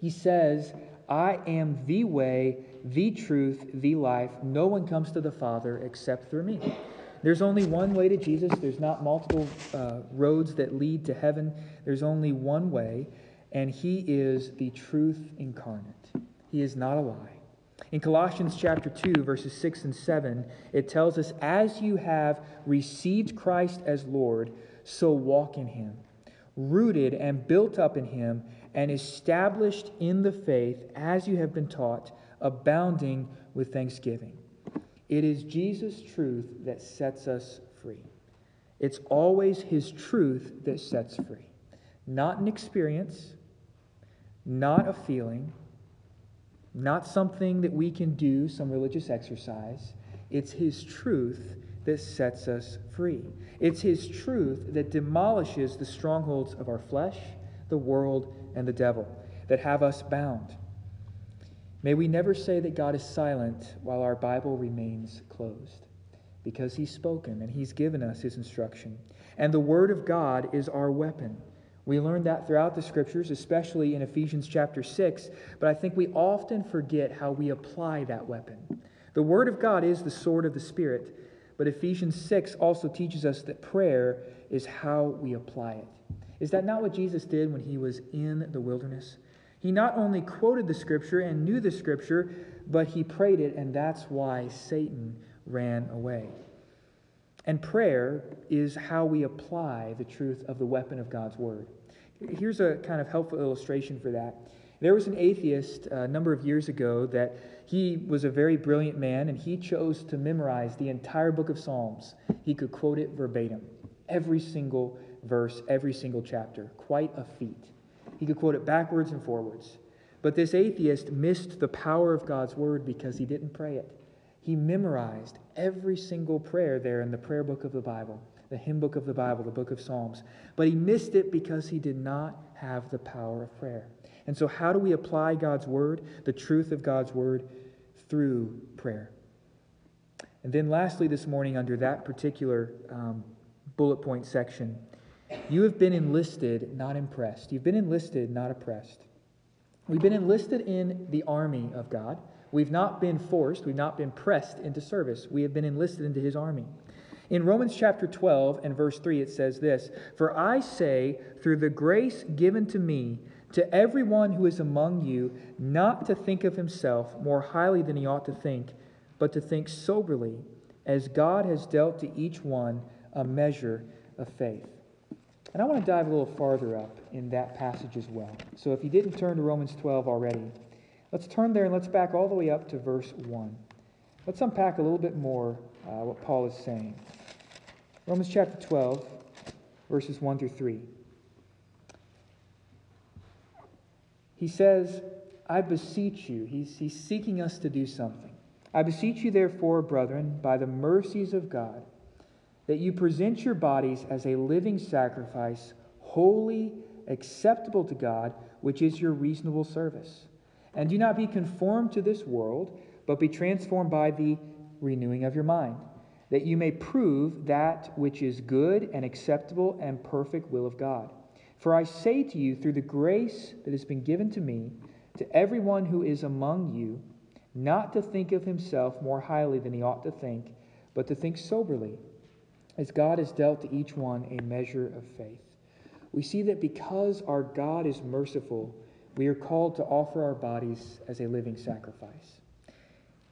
A: He says, I am the way, the truth, the life. No one comes to the Father except through me. There's only one way to Jesus. There's not multiple uh, roads that lead to heaven. There's only one way, and He is the truth incarnate. He is not a lie. In Colossians chapter 2, verses 6 and 7, it tells us, As you have received Christ as Lord, so walk in him, rooted and built up in him, and established in the faith as you have been taught, abounding with thanksgiving. It is Jesus' truth that sets us free. It's always his truth that sets free, not an experience, not a feeling not something that we can do, some religious exercise. It's His truth that sets us free. It's His truth that demolishes the strongholds of our flesh, the world, and the devil that have us bound. May we never say that God is silent while our Bible remains closed, because He's spoken and He's given us His instruction. And the Word of God is our weapon. We learn that throughout the scriptures, especially in Ephesians chapter 6, but I think we often forget how we apply that weapon. The Word of God is the sword of the Spirit, but Ephesians 6 also teaches us that prayer is how we apply it. Is that not what Jesus did when he was in the wilderness? He not only quoted the scripture and knew the scripture, but he prayed it, and that's why Satan ran away. And prayer is how we apply the truth of the weapon of God's word. Here's a kind of helpful illustration for that. There was an atheist uh, a number of years ago that he was a very brilliant man and he chose to memorize the entire book of Psalms. He could quote it verbatim, every single verse, every single chapter. Quite a feat. He could quote it backwards and forwards. But this atheist missed the power of God's word because he didn't pray it. He memorized every single prayer there in the prayer book of the Bible, the hymn book of the Bible, the book of Psalms. But he missed it because he did not have the power of prayer. And so, how do we apply God's word, the truth of God's word, through prayer? And then, lastly, this morning, under that particular um, bullet point section, you have been enlisted, not impressed. You've been enlisted, not oppressed. We've been enlisted in the army of God. We've not been forced, we've not been pressed into service. We have been enlisted into his army. In Romans chapter 12 and verse 3, it says this For I say, through the grace given to me, to everyone who is among you, not to think of himself more highly than he ought to think, but to think soberly, as God has dealt to each one a measure of faith. And I want to dive a little farther up in that passage as well. So if you didn't turn to Romans 12 already, Let's turn there and let's back all the way up to verse 1. Let's unpack a little bit more uh, what Paul is saying. Romans chapter 12, verses 1 through 3. He says, I beseech you, he's, he's seeking us to do something. I beseech you, therefore, brethren, by the mercies of God, that you present your bodies as a living sacrifice, holy, acceptable to God, which is your reasonable service. And do not be conformed to this world, but be transformed by the renewing of your mind, that you may prove that which is good and acceptable and perfect will of God. For I say to you, through the grace that has been given to me, to everyone who is among you, not to think of himself more highly than he ought to think, but to think soberly, as God has dealt to each one a measure of faith. We see that because our God is merciful, we are called to offer our bodies as a living sacrifice.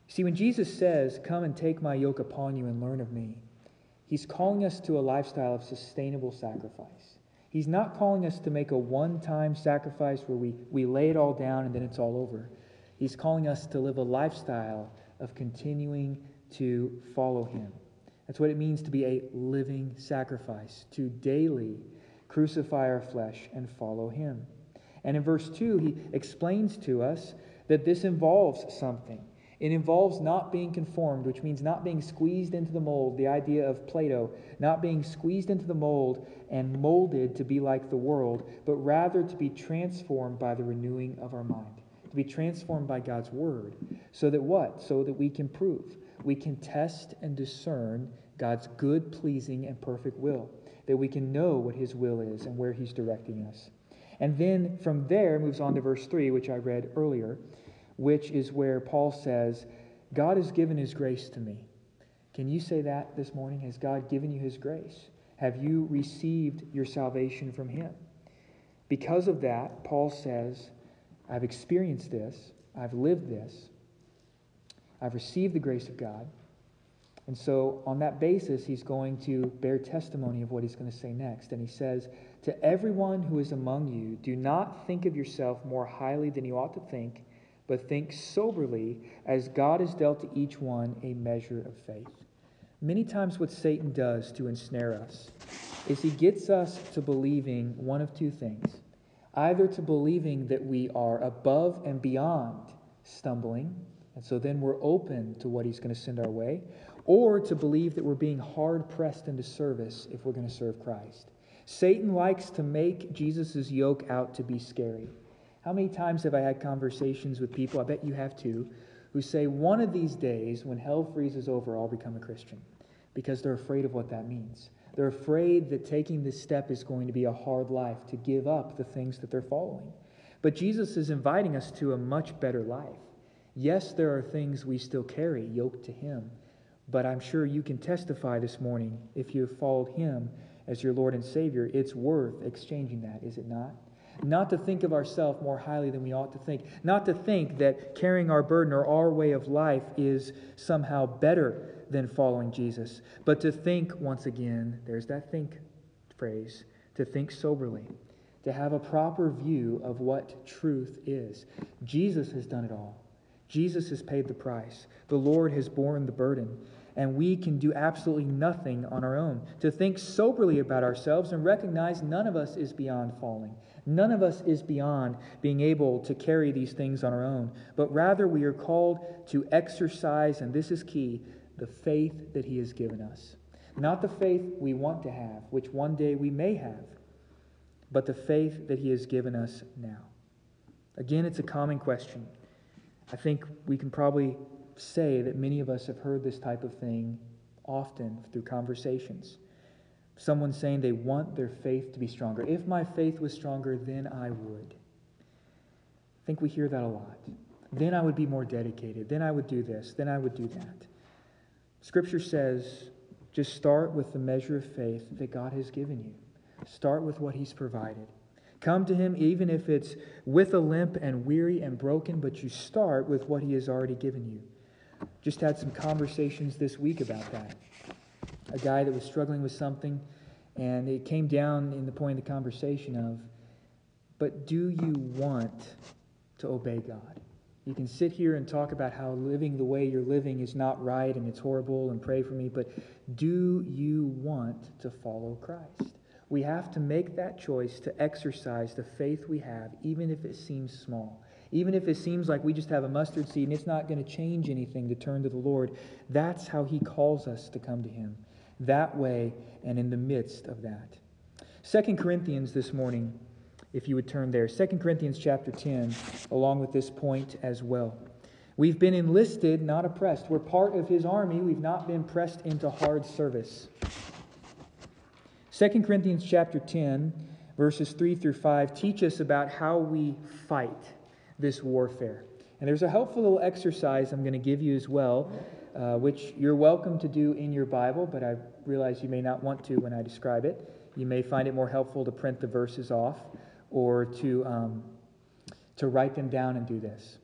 A: See, when Jesus says, Come and take my yoke upon you and learn of me, he's calling us to a lifestyle of sustainable sacrifice. He's not calling us to make a one time sacrifice where we, we lay it all down and then it's all over. He's calling us to live a lifestyle of continuing to follow him. That's what it means to be a living sacrifice, to daily crucify our flesh and follow him. And in verse 2, he explains to us that this involves something. It involves not being conformed, which means not being squeezed into the mold, the idea of Plato, not being squeezed into the mold and molded to be like the world, but rather to be transformed by the renewing of our mind, to be transformed by God's word. So that what? So that we can prove, we can test and discern God's good, pleasing, and perfect will, that we can know what his will is and where he's directing us. And then from there moves on to verse 3, which I read earlier, which is where Paul says, God has given his grace to me. Can you say that this morning? Has God given you his grace? Have you received your salvation from him? Because of that, Paul says, I've experienced this, I've lived this, I've received the grace of God. And so, on that basis, he's going to bear testimony of what he's going to say next. And he says, To everyone who is among you, do not think of yourself more highly than you ought to think, but think soberly, as God has dealt to each one a measure of faith. Many times, what Satan does to ensnare us is he gets us to believing one of two things either to believing that we are above and beyond stumbling, and so then we're open to what he's going to send our way, or to believe that we're being hard pressed into service if we're going to serve Christ. Satan likes to make Jesus' yoke out to be scary. How many times have I had conversations with people, I bet you have too, who say, One of these days, when hell freezes over, I'll become a Christian, because they're afraid of what that means. They're afraid that taking this step is going to be a hard life, to give up the things that they're following. But Jesus is inviting us to a much better life. Yes, there are things we still carry yoked to Him, but I'm sure you can testify this morning, if you have followed Him as your Lord and Savior, it's worth exchanging that, is it not? Not to think of ourselves more highly than we ought to think. Not to think that carrying our burden or our way of life is somehow better than following Jesus. But to think, once again, there's that think phrase, to think soberly, to have a proper view of what truth is. Jesus has done it all. Jesus has paid the price. The Lord has borne the burden and we can do absolutely nothing on our own. To think soberly about ourselves and recognize none of us is beyond falling. None of us is beyond being able to carry these things on our own, but rather we are called to exercise, and this is key, the faith that He has given us. Not the faith we want to have, which one day we may have, but the faith that He has given us now. Again, it's a common question. I think we can probably say that many of us have heard this type of thing often through conversations. Someone saying they want their faith to be stronger. If my faith was stronger, then I would. I think we hear that a lot. Then I would be more dedicated. Then I would do this. Then I would do that. Scripture says just start with the measure of faith that God has given you, start with what He's provided. Come to Him even if it's with a limp and weary and broken, but you start with what He has already given you. Just had some conversations this week about that. A guy that was struggling with something, and it came down in the point of the conversation of, but do you want to obey God? You can sit here and talk about how living the way you're living is not right and it's horrible and pray for me, but do you want to follow Christ? We have to make that choice to exercise the faith we have, even if it seems small. Even if it seems like we just have a mustard seed and it's not going to change anything to turn to the Lord, that's how He calls us to come to Him. That way and in the midst of that. Second Corinthians this morning, if you would turn there. Second Corinthians chapter 10, along with this point as well. We've been enlisted, not oppressed. We're part of his army. We've not been pressed into hard service. 2 Corinthians chapter 10, verses 3 through 5 teach us about how we fight this warfare. And there's a helpful little exercise I'm going to give you as well, uh, which you're welcome to do in your Bible, but I realize you may not want to when I describe it. You may find it more helpful to print the verses off or to, um, to write them down and do this.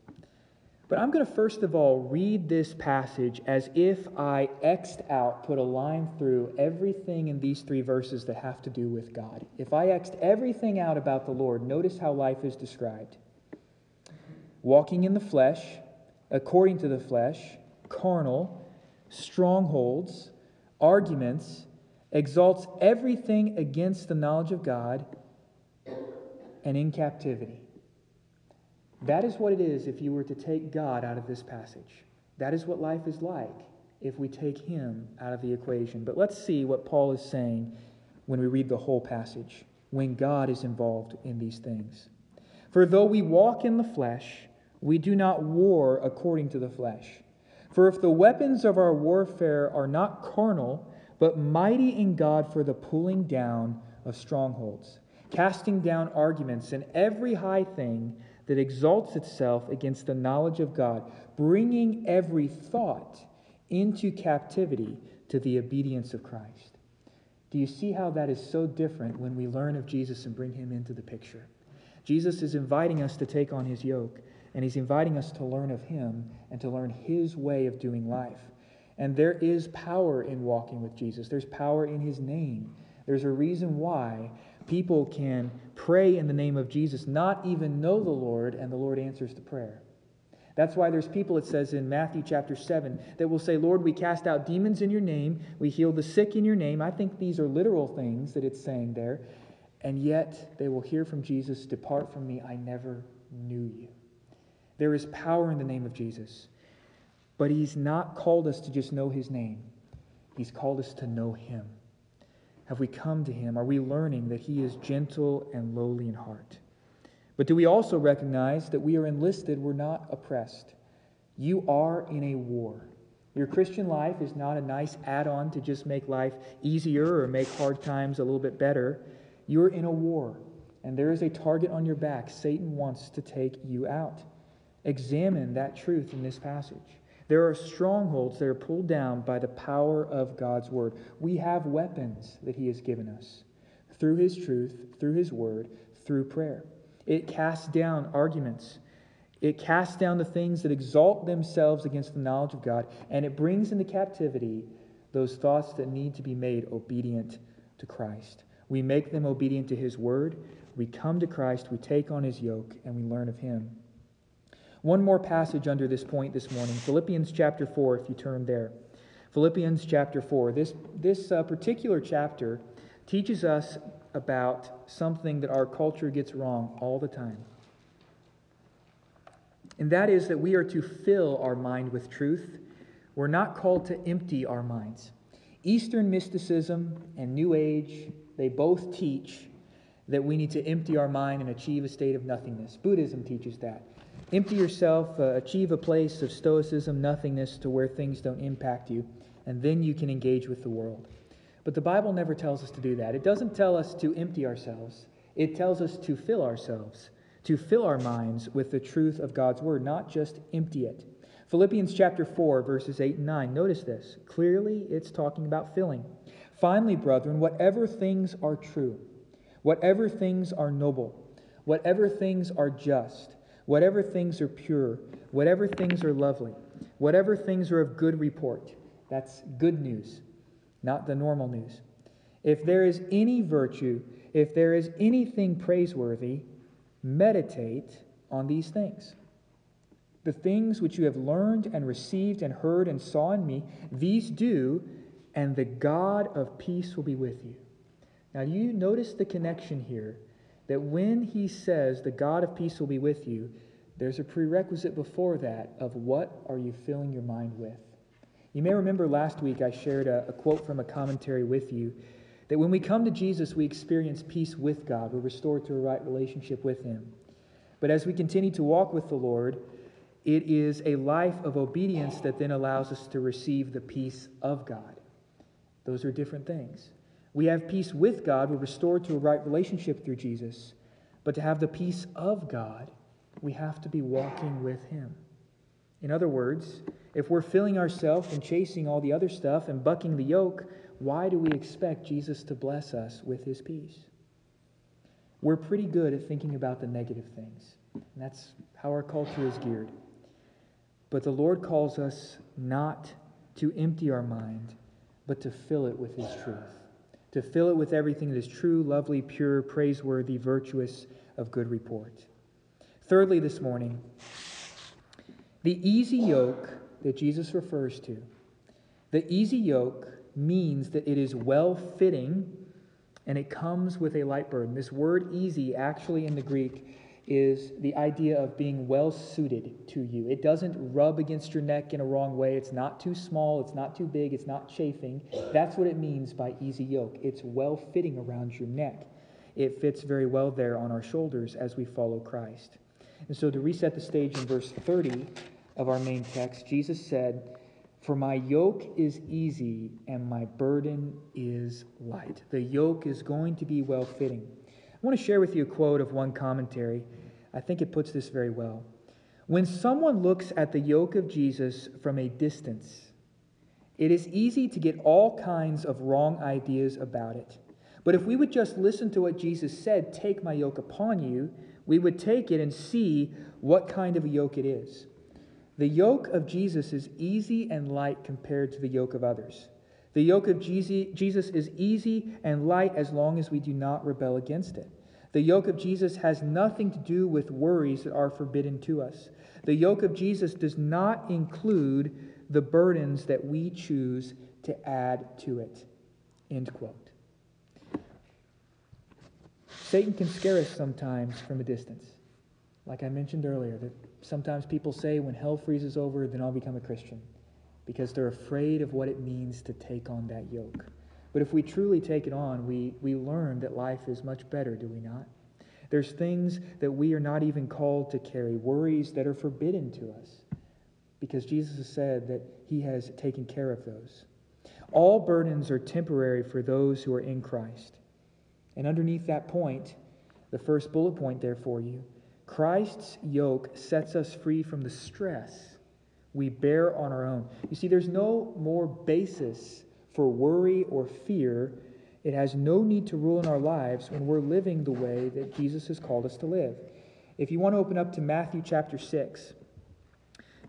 A: But I'm going to first of all read this passage as if I X'd out, put a line through everything in these three verses that have to do with God. If I X'd everything out about the Lord, notice how life is described walking in the flesh, according to the flesh, carnal, strongholds, arguments, exalts everything against the knowledge of God, and in captivity. That is what it is if you were to take God out of this passage. That is what life is like if we take Him out of the equation. But let's see what Paul is saying when we read the whole passage, when God is involved in these things. For though we walk in the flesh, we do not war according to the flesh. For if the weapons of our warfare are not carnal, but mighty in God for the pulling down of strongholds, casting down arguments and every high thing that exalts itself against the knowledge of God, bringing every thought into captivity to the obedience of Christ. Do you see how that is so different when we learn of Jesus and bring him into the picture? Jesus is inviting us to take on his yoke. and He's inviting us to learn of Him and to learn His way of doing life. And there is power in walking with Jesus, there's power in His name. There's a reason why people can pray in the name of Jesus, not even know the Lord, and the Lord answers the prayer. That's why there's people, it says in Matthew chapter 7, that will say, Lord, we cast out demons in your name, we heal the sick in your name. I think these are literal things that it's saying there. And yet they will hear from Jesus, Depart from me, I never knew you. There is power in the name of Jesus. But he's not called us to just know his name, he's called us to know him. Have we come to him? Are we learning that he is gentle and lowly in heart? But do we also recognize that we are enlisted, we're not oppressed? You are in a war. Your Christian life is not a nice add on to just make life easier or make hard times a little bit better. You're in a war, and there is a target on your back. Satan wants to take you out. Examine that truth in this passage. There are strongholds that are pulled down by the power of God's word. We have weapons that He has given us through His truth, through His word, through prayer. It casts down arguments. It casts down the things that exalt themselves against the knowledge of God, and it brings into captivity those thoughts that need to be made obedient to Christ. We make them obedient to His word. We come to Christ, we take on His yoke, and we learn of Him. One more passage under this point this morning Philippians chapter 4, if you turn there. Philippians chapter 4. This, this uh, particular chapter teaches us about something that our culture gets wrong all the time. And that is that we are to fill our mind with truth. We're not called to empty our minds. Eastern mysticism and New Age, they both teach that we need to empty our mind and achieve a state of nothingness. Buddhism teaches that. Empty yourself, uh, achieve a place of stoicism, nothingness to where things don't impact you, and then you can engage with the world. But the Bible never tells us to do that. It doesn't tell us to empty ourselves, it tells us to fill ourselves, to fill our minds with the truth of God's word, not just empty it. Philippians chapter 4, verses 8 and 9. Notice this. Clearly, it's talking about filling. Finally, brethren, whatever things are true, whatever things are noble, whatever things are just, whatever things are pure, whatever things are lovely, whatever things are of good report. That's good news not the normal news. If there is any virtue, if there is anything praiseworthy, meditate on these things. The things which you have learned and received and heard and saw in me, these do, and the God of peace will be with you. Now, do you notice the connection here? That when he says the God of peace will be with you, there's a prerequisite before that of what are you filling your mind with? You may remember last week I shared a, a, quote from a commentary with you that when we come to Jesus, we experience peace with God. We're restored to a right relationship with Him. But as we continue to walk with the Lord, it is a life of obedience that then allows us to receive the peace of God. Those are different things. We have peace with God, we're restored to a right relationship through Jesus. But to have the peace of God, we have to be walking with Him. In other words, if we're filling ourselves and chasing all the other stuff and bucking the yoke, why do we expect Jesus to bless us with his peace? We're pretty good at thinking about the negative things, and that's how our culture is geared. But the Lord calls us not to empty our mind, but to fill it with his truth, to fill it with everything that is true, lovely, pure, praiseworthy, virtuous, of good report. Thirdly, this morning, the easy yoke that Jesus refers to, the easy yoke means that it is well fitting and it comes with a light burden. This word easy, actually in the Greek, is the idea of being well suited to you. It doesn't rub against your neck in a wrong way. It's not too small, it's not too big, it's not chafing. That's what it means by easy yoke. It's well fitting around your neck. It fits very well there on our shoulders as we follow Christ. And so to reset the stage in verse 30, of our main text, Jesus said, For my yoke is easy and my burden is light. The yoke is going to be well fitting. I want to share with you a quote of one commentary. I think it puts this very well. When someone looks at the yoke of Jesus from a distance, it is easy to get all kinds of wrong ideas about it. But if we would just listen to what Jesus said, take my yoke upon you, we would take it and see what kind of a yoke it is. The yoke of Jesus is easy and light compared to the yoke of others. The yoke of Jesus is easy and light as long as we do not rebel against it. The yoke of Jesus has nothing to do with worries that are forbidden to us. The yoke of Jesus does not include the burdens that we choose to add to it. End quote. Satan can scare us sometimes from a distance. Like I mentioned earlier, that sometimes people say when hell freezes over, then I'll become a Christian because they're afraid of what it means to take on that yoke. But if we truly take it on, we, we learn that life is much better, do we not? There's things that we are not even called to carry, worries that are forbidden to us, because Jesus has said that He has taken care of those. All burdens are temporary for those who are in Christ. And underneath that point, the first bullet point there for you Christ's yoke sets us free from the stress we bear on our own. You see, there's no more basis for worry or fear. It has no need to rule in our lives when we're living the way that Jesus has called us to live. If you want to open up to Matthew chapter 6,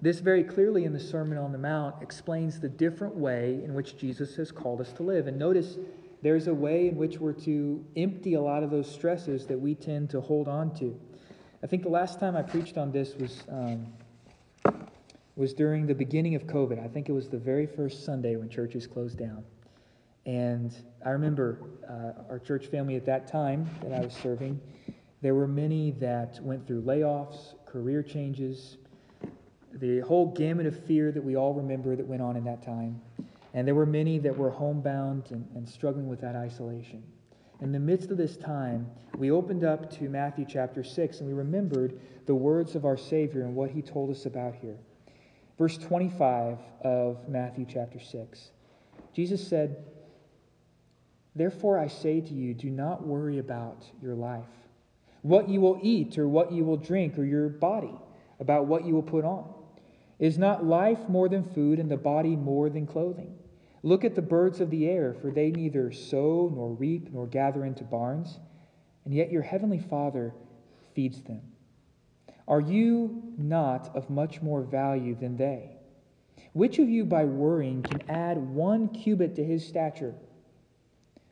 A: this very clearly in the Sermon on the Mount explains the different way in which Jesus has called us to live. And notice there's a way in which we're to empty a lot of those stresses that we tend to hold on to. I think the last time I preached on this was, um, was during the beginning of COVID. I think it was the very first Sunday when churches closed down. And I remember uh, our church family at that time that I was serving, there were many that went through layoffs, career changes, the whole gamut of fear that we all remember that went on in that time. And there were many that were homebound and, and struggling with that isolation. In the midst of this time, we opened up to Matthew chapter 6 and we remembered the words of our Savior and what he told us about here. Verse 25 of Matthew chapter 6. Jesus said, Therefore I say to you, do not worry about your life, what you will eat or what you will drink, or your body, about what you will put on. Is not life more than food, and the body more than clothing? Look at the birds of the air, for they neither sow nor reap nor gather into barns, and yet your heavenly Father feeds them. Are you not of much more value than they? Which of you, by worrying, can add one cubit to his stature?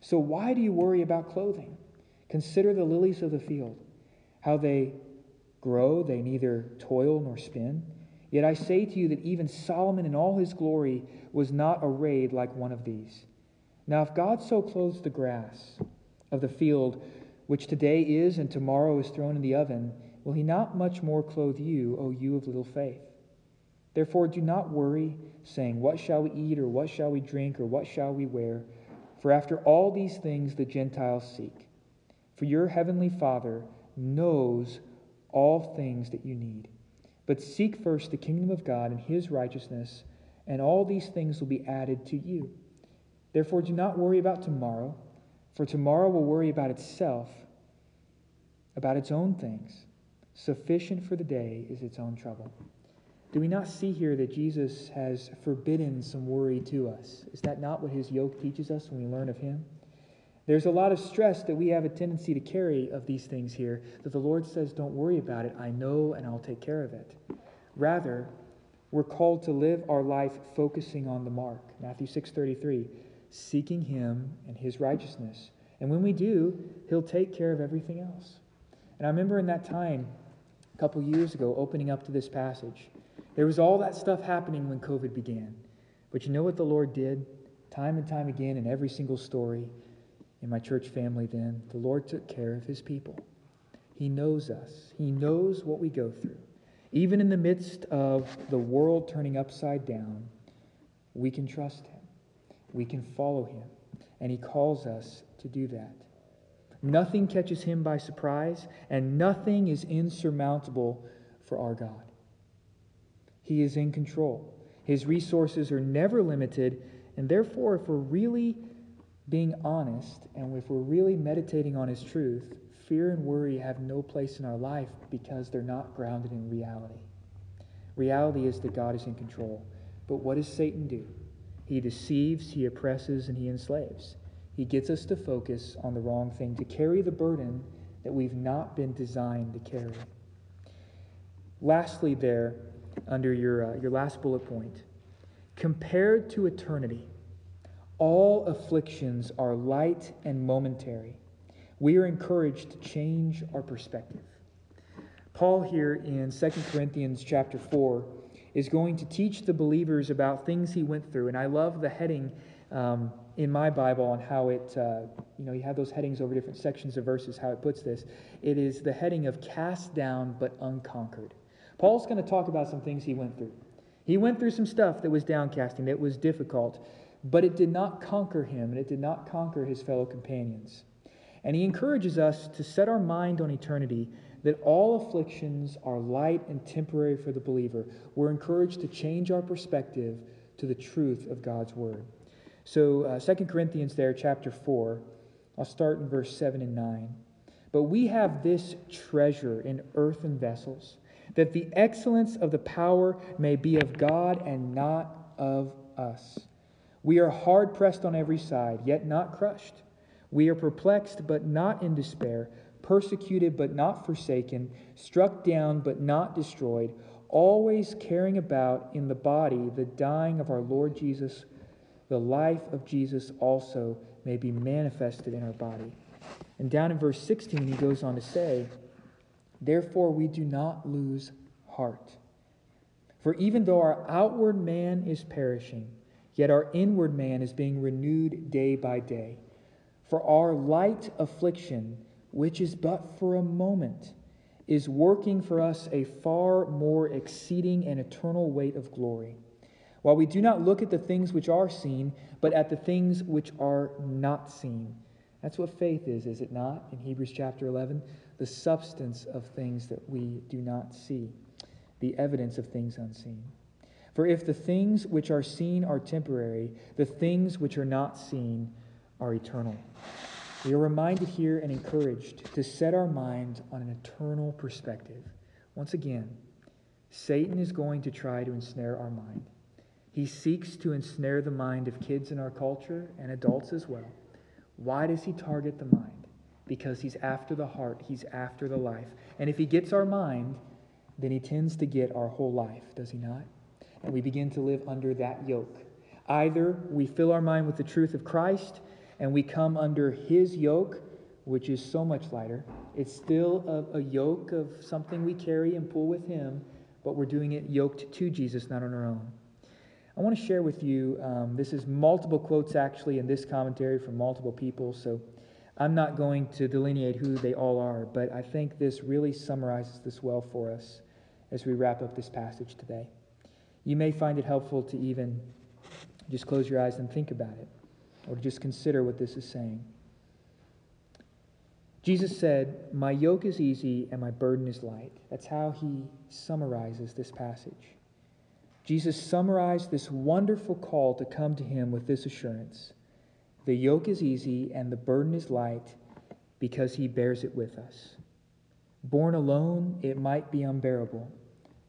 A: So why do you worry about clothing? Consider the lilies of the field, how they grow, they neither toil nor spin. Yet I say to you that even Solomon in all his glory was not arrayed like one of these. Now, if God so clothes the grass of the field, which today is and tomorrow is thrown in the oven, will he not much more clothe you, O you of little faith? Therefore, do not worry, saying, What shall we eat, or what shall we drink, or what shall we wear? For after all these things the Gentiles seek. For your heavenly Father knows all things that you need. But seek first the kingdom of God and his righteousness, and all these things will be added to you. Therefore, do not worry about tomorrow, for tomorrow will worry about itself, about its own things. Sufficient for the day is its own trouble. Do we not see here that Jesus has forbidden some worry to us? Is that not what his yoke teaches us when we learn of him? There's a lot of stress that we have a tendency to carry of these things here that the Lord says, Don't worry about it. I know and I'll take care of it. Rather, we're called to live our life focusing on the mark. Matthew 6:33, seeking him and his righteousness. And when we do, he'll take care of everything else. And I remember in that time, a couple years ago, opening up to this passage, there was all that stuff happening when COVID began. But you know what the Lord did? Time and time again in every single story in my church family then, the Lord took care of his people. He knows us, He knows what we go through. Even in the midst of the world turning upside down, we can trust Him, we can follow Him, and He calls us to do that. Nothing catches Him by surprise, and nothing is insurmountable for our God. He is in control. His resources are never limited, and therefore, if we're really being honest and if we're really meditating on His truth, fear and worry have no place in our life because they're not grounded in reality. Reality is that God is in control. But what does Satan do? He deceives, he oppresses, and he enslaves. He gets us to focus on the wrong thing, to carry the burden that we've not been designed to carry. Lastly, there, under your, uh, your last bullet point, compared to eternity, all afflictions are light and momentary. We are encouraged to change our perspective. Paul here in 2 Corinthians chapter 4 is going to teach the believers about things he went through. And I love the heading um, in my Bible on how it, uh, you know, you have those headings over different sections of verses, how it puts this. It is the heading of cast down but unconquered. Paul's going to talk about some things he went through. He went through some stuff that was downcasting, that was difficult, but it did not conquer him, and it did not conquer his fellow companions. And he encourages us to set our mind on eternity that all afflictions are light and temporary for the believer. We're encouraged to change our perspective to the truth of God's word. So, uh, 2 Corinthians, there, chapter 4, I'll start in verse 7 and 9. But we have this treasure in earthen vessels, that the excellence of the power may be of God and not of us. We are hard pressed on every side, yet not crushed. We are perplexed, but not in despair persecuted but not forsaken, struck down but not destroyed, always carrying about in the body the dying of our Lord Jesus, the life of Jesus also may be manifested in our body. And down in verse 16, he goes on to say, Therefore we do not lose heart. For even though our outward man is perishing, yet our inward man is being renewed day by day. For our light affliction, which is but for a moment, is working for us a far more exceeding and eternal weight of glory. While we do not look at the things which are seen, but at the things which are not seen. That's what faith is, is it not? In Hebrews chapter 11, the substance of things that we do not see, the evidence of things unseen. For if the things which are seen are temporary, the things which are not seen are eternal. We are reminded here and encouraged to set our minds on an eternal perspective. Once again, Satan is going to try to ensnare our mind. He seeks to ensnare the mind of kids in our culture and adults as well. Why does he target the mind? Because he's after the heart, he's after the life. And if he gets our mind, then he tends to get our whole life, does he not? And we begin to live under that yoke. Either we fill our mind with the truth of Christ and we come under his yoke, which is so much lighter. It's still a, a, yoke of something we carry and pull with him, but we're doing it yoked to Jesus, not on our own. I want to share with you um, this is multiple quotes actually in this commentary from multiple people, so I'm not going to delineate who they all are, but I think this really summarizes this well for us as we wrap up this passage today. You may find it helpful to even just close your eyes and think about it or just consider what this is saying. Jesus said, My yoke is easy and my burden is light. That's how he summarizes this passage. Jesus summarized this wonderful call to come to him with this assurance The yoke is easy and the burden is light because he bears it with us. Borne alone, it might be unbearable,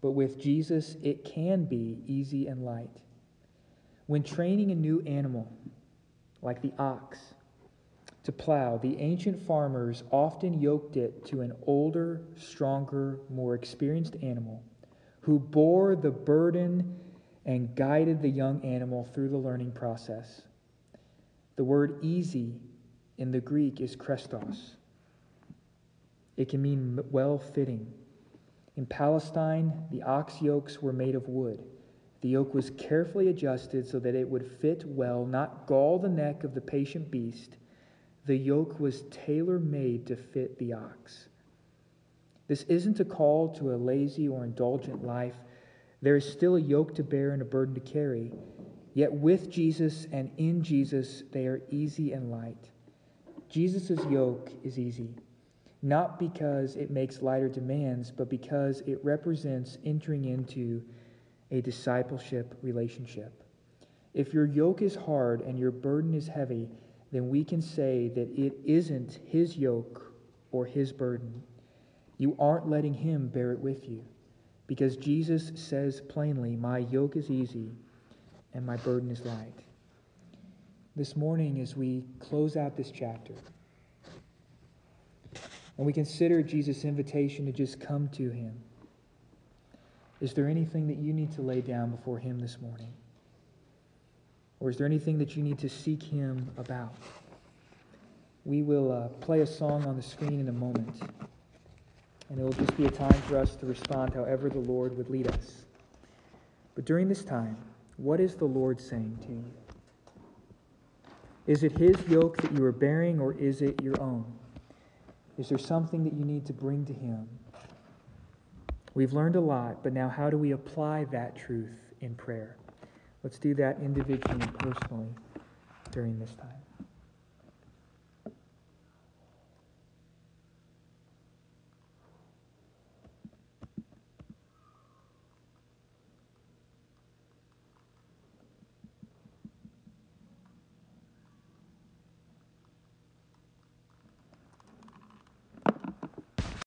A: but with Jesus, it can be easy and light. When training a new animal, like the ox, to plow, the ancient farmers often yoked it to an older, stronger, more experienced animal who bore the burden and guided the young animal through the learning process. The word easy in the Greek is chrestos. It can mean well fitting. In Palestine, the ox yokes were made of wood. The yoke was carefully adjusted so that it would fit well, not gall the neck of the patient beast. The yoke was tailor made to fit the ox. This isn't a call to a lazy or indulgent life. There is still a yoke to bear and a burden to carry. Yet with Jesus and in Jesus, they are easy and light. Jesus' yoke is easy, not because it makes lighter demands, but because it represents entering into a discipleship relationship. If your yoke is hard and your burden is heavy, then we can say that it isn't his yoke or his burden. You aren't letting him bear it with you. Because Jesus says plainly, My yoke is easy and my burden is light. This morning, as we close out this chapter, and we consider Jesus' invitation to just come to him, is there anything that you need to lay down before him this morning? Or is there anything that you need to seek him about? We will uh, play a song on the screen in a moment, and it will just be a time for us to respond however the Lord would lead us. But during this time, what is the Lord saying to you? Is it his yoke that you are bearing, or is it your own? Is there something that you need to bring to him? We've learned a lot, but now how do we apply that truth in prayer? Let's do that individually and personally during this time.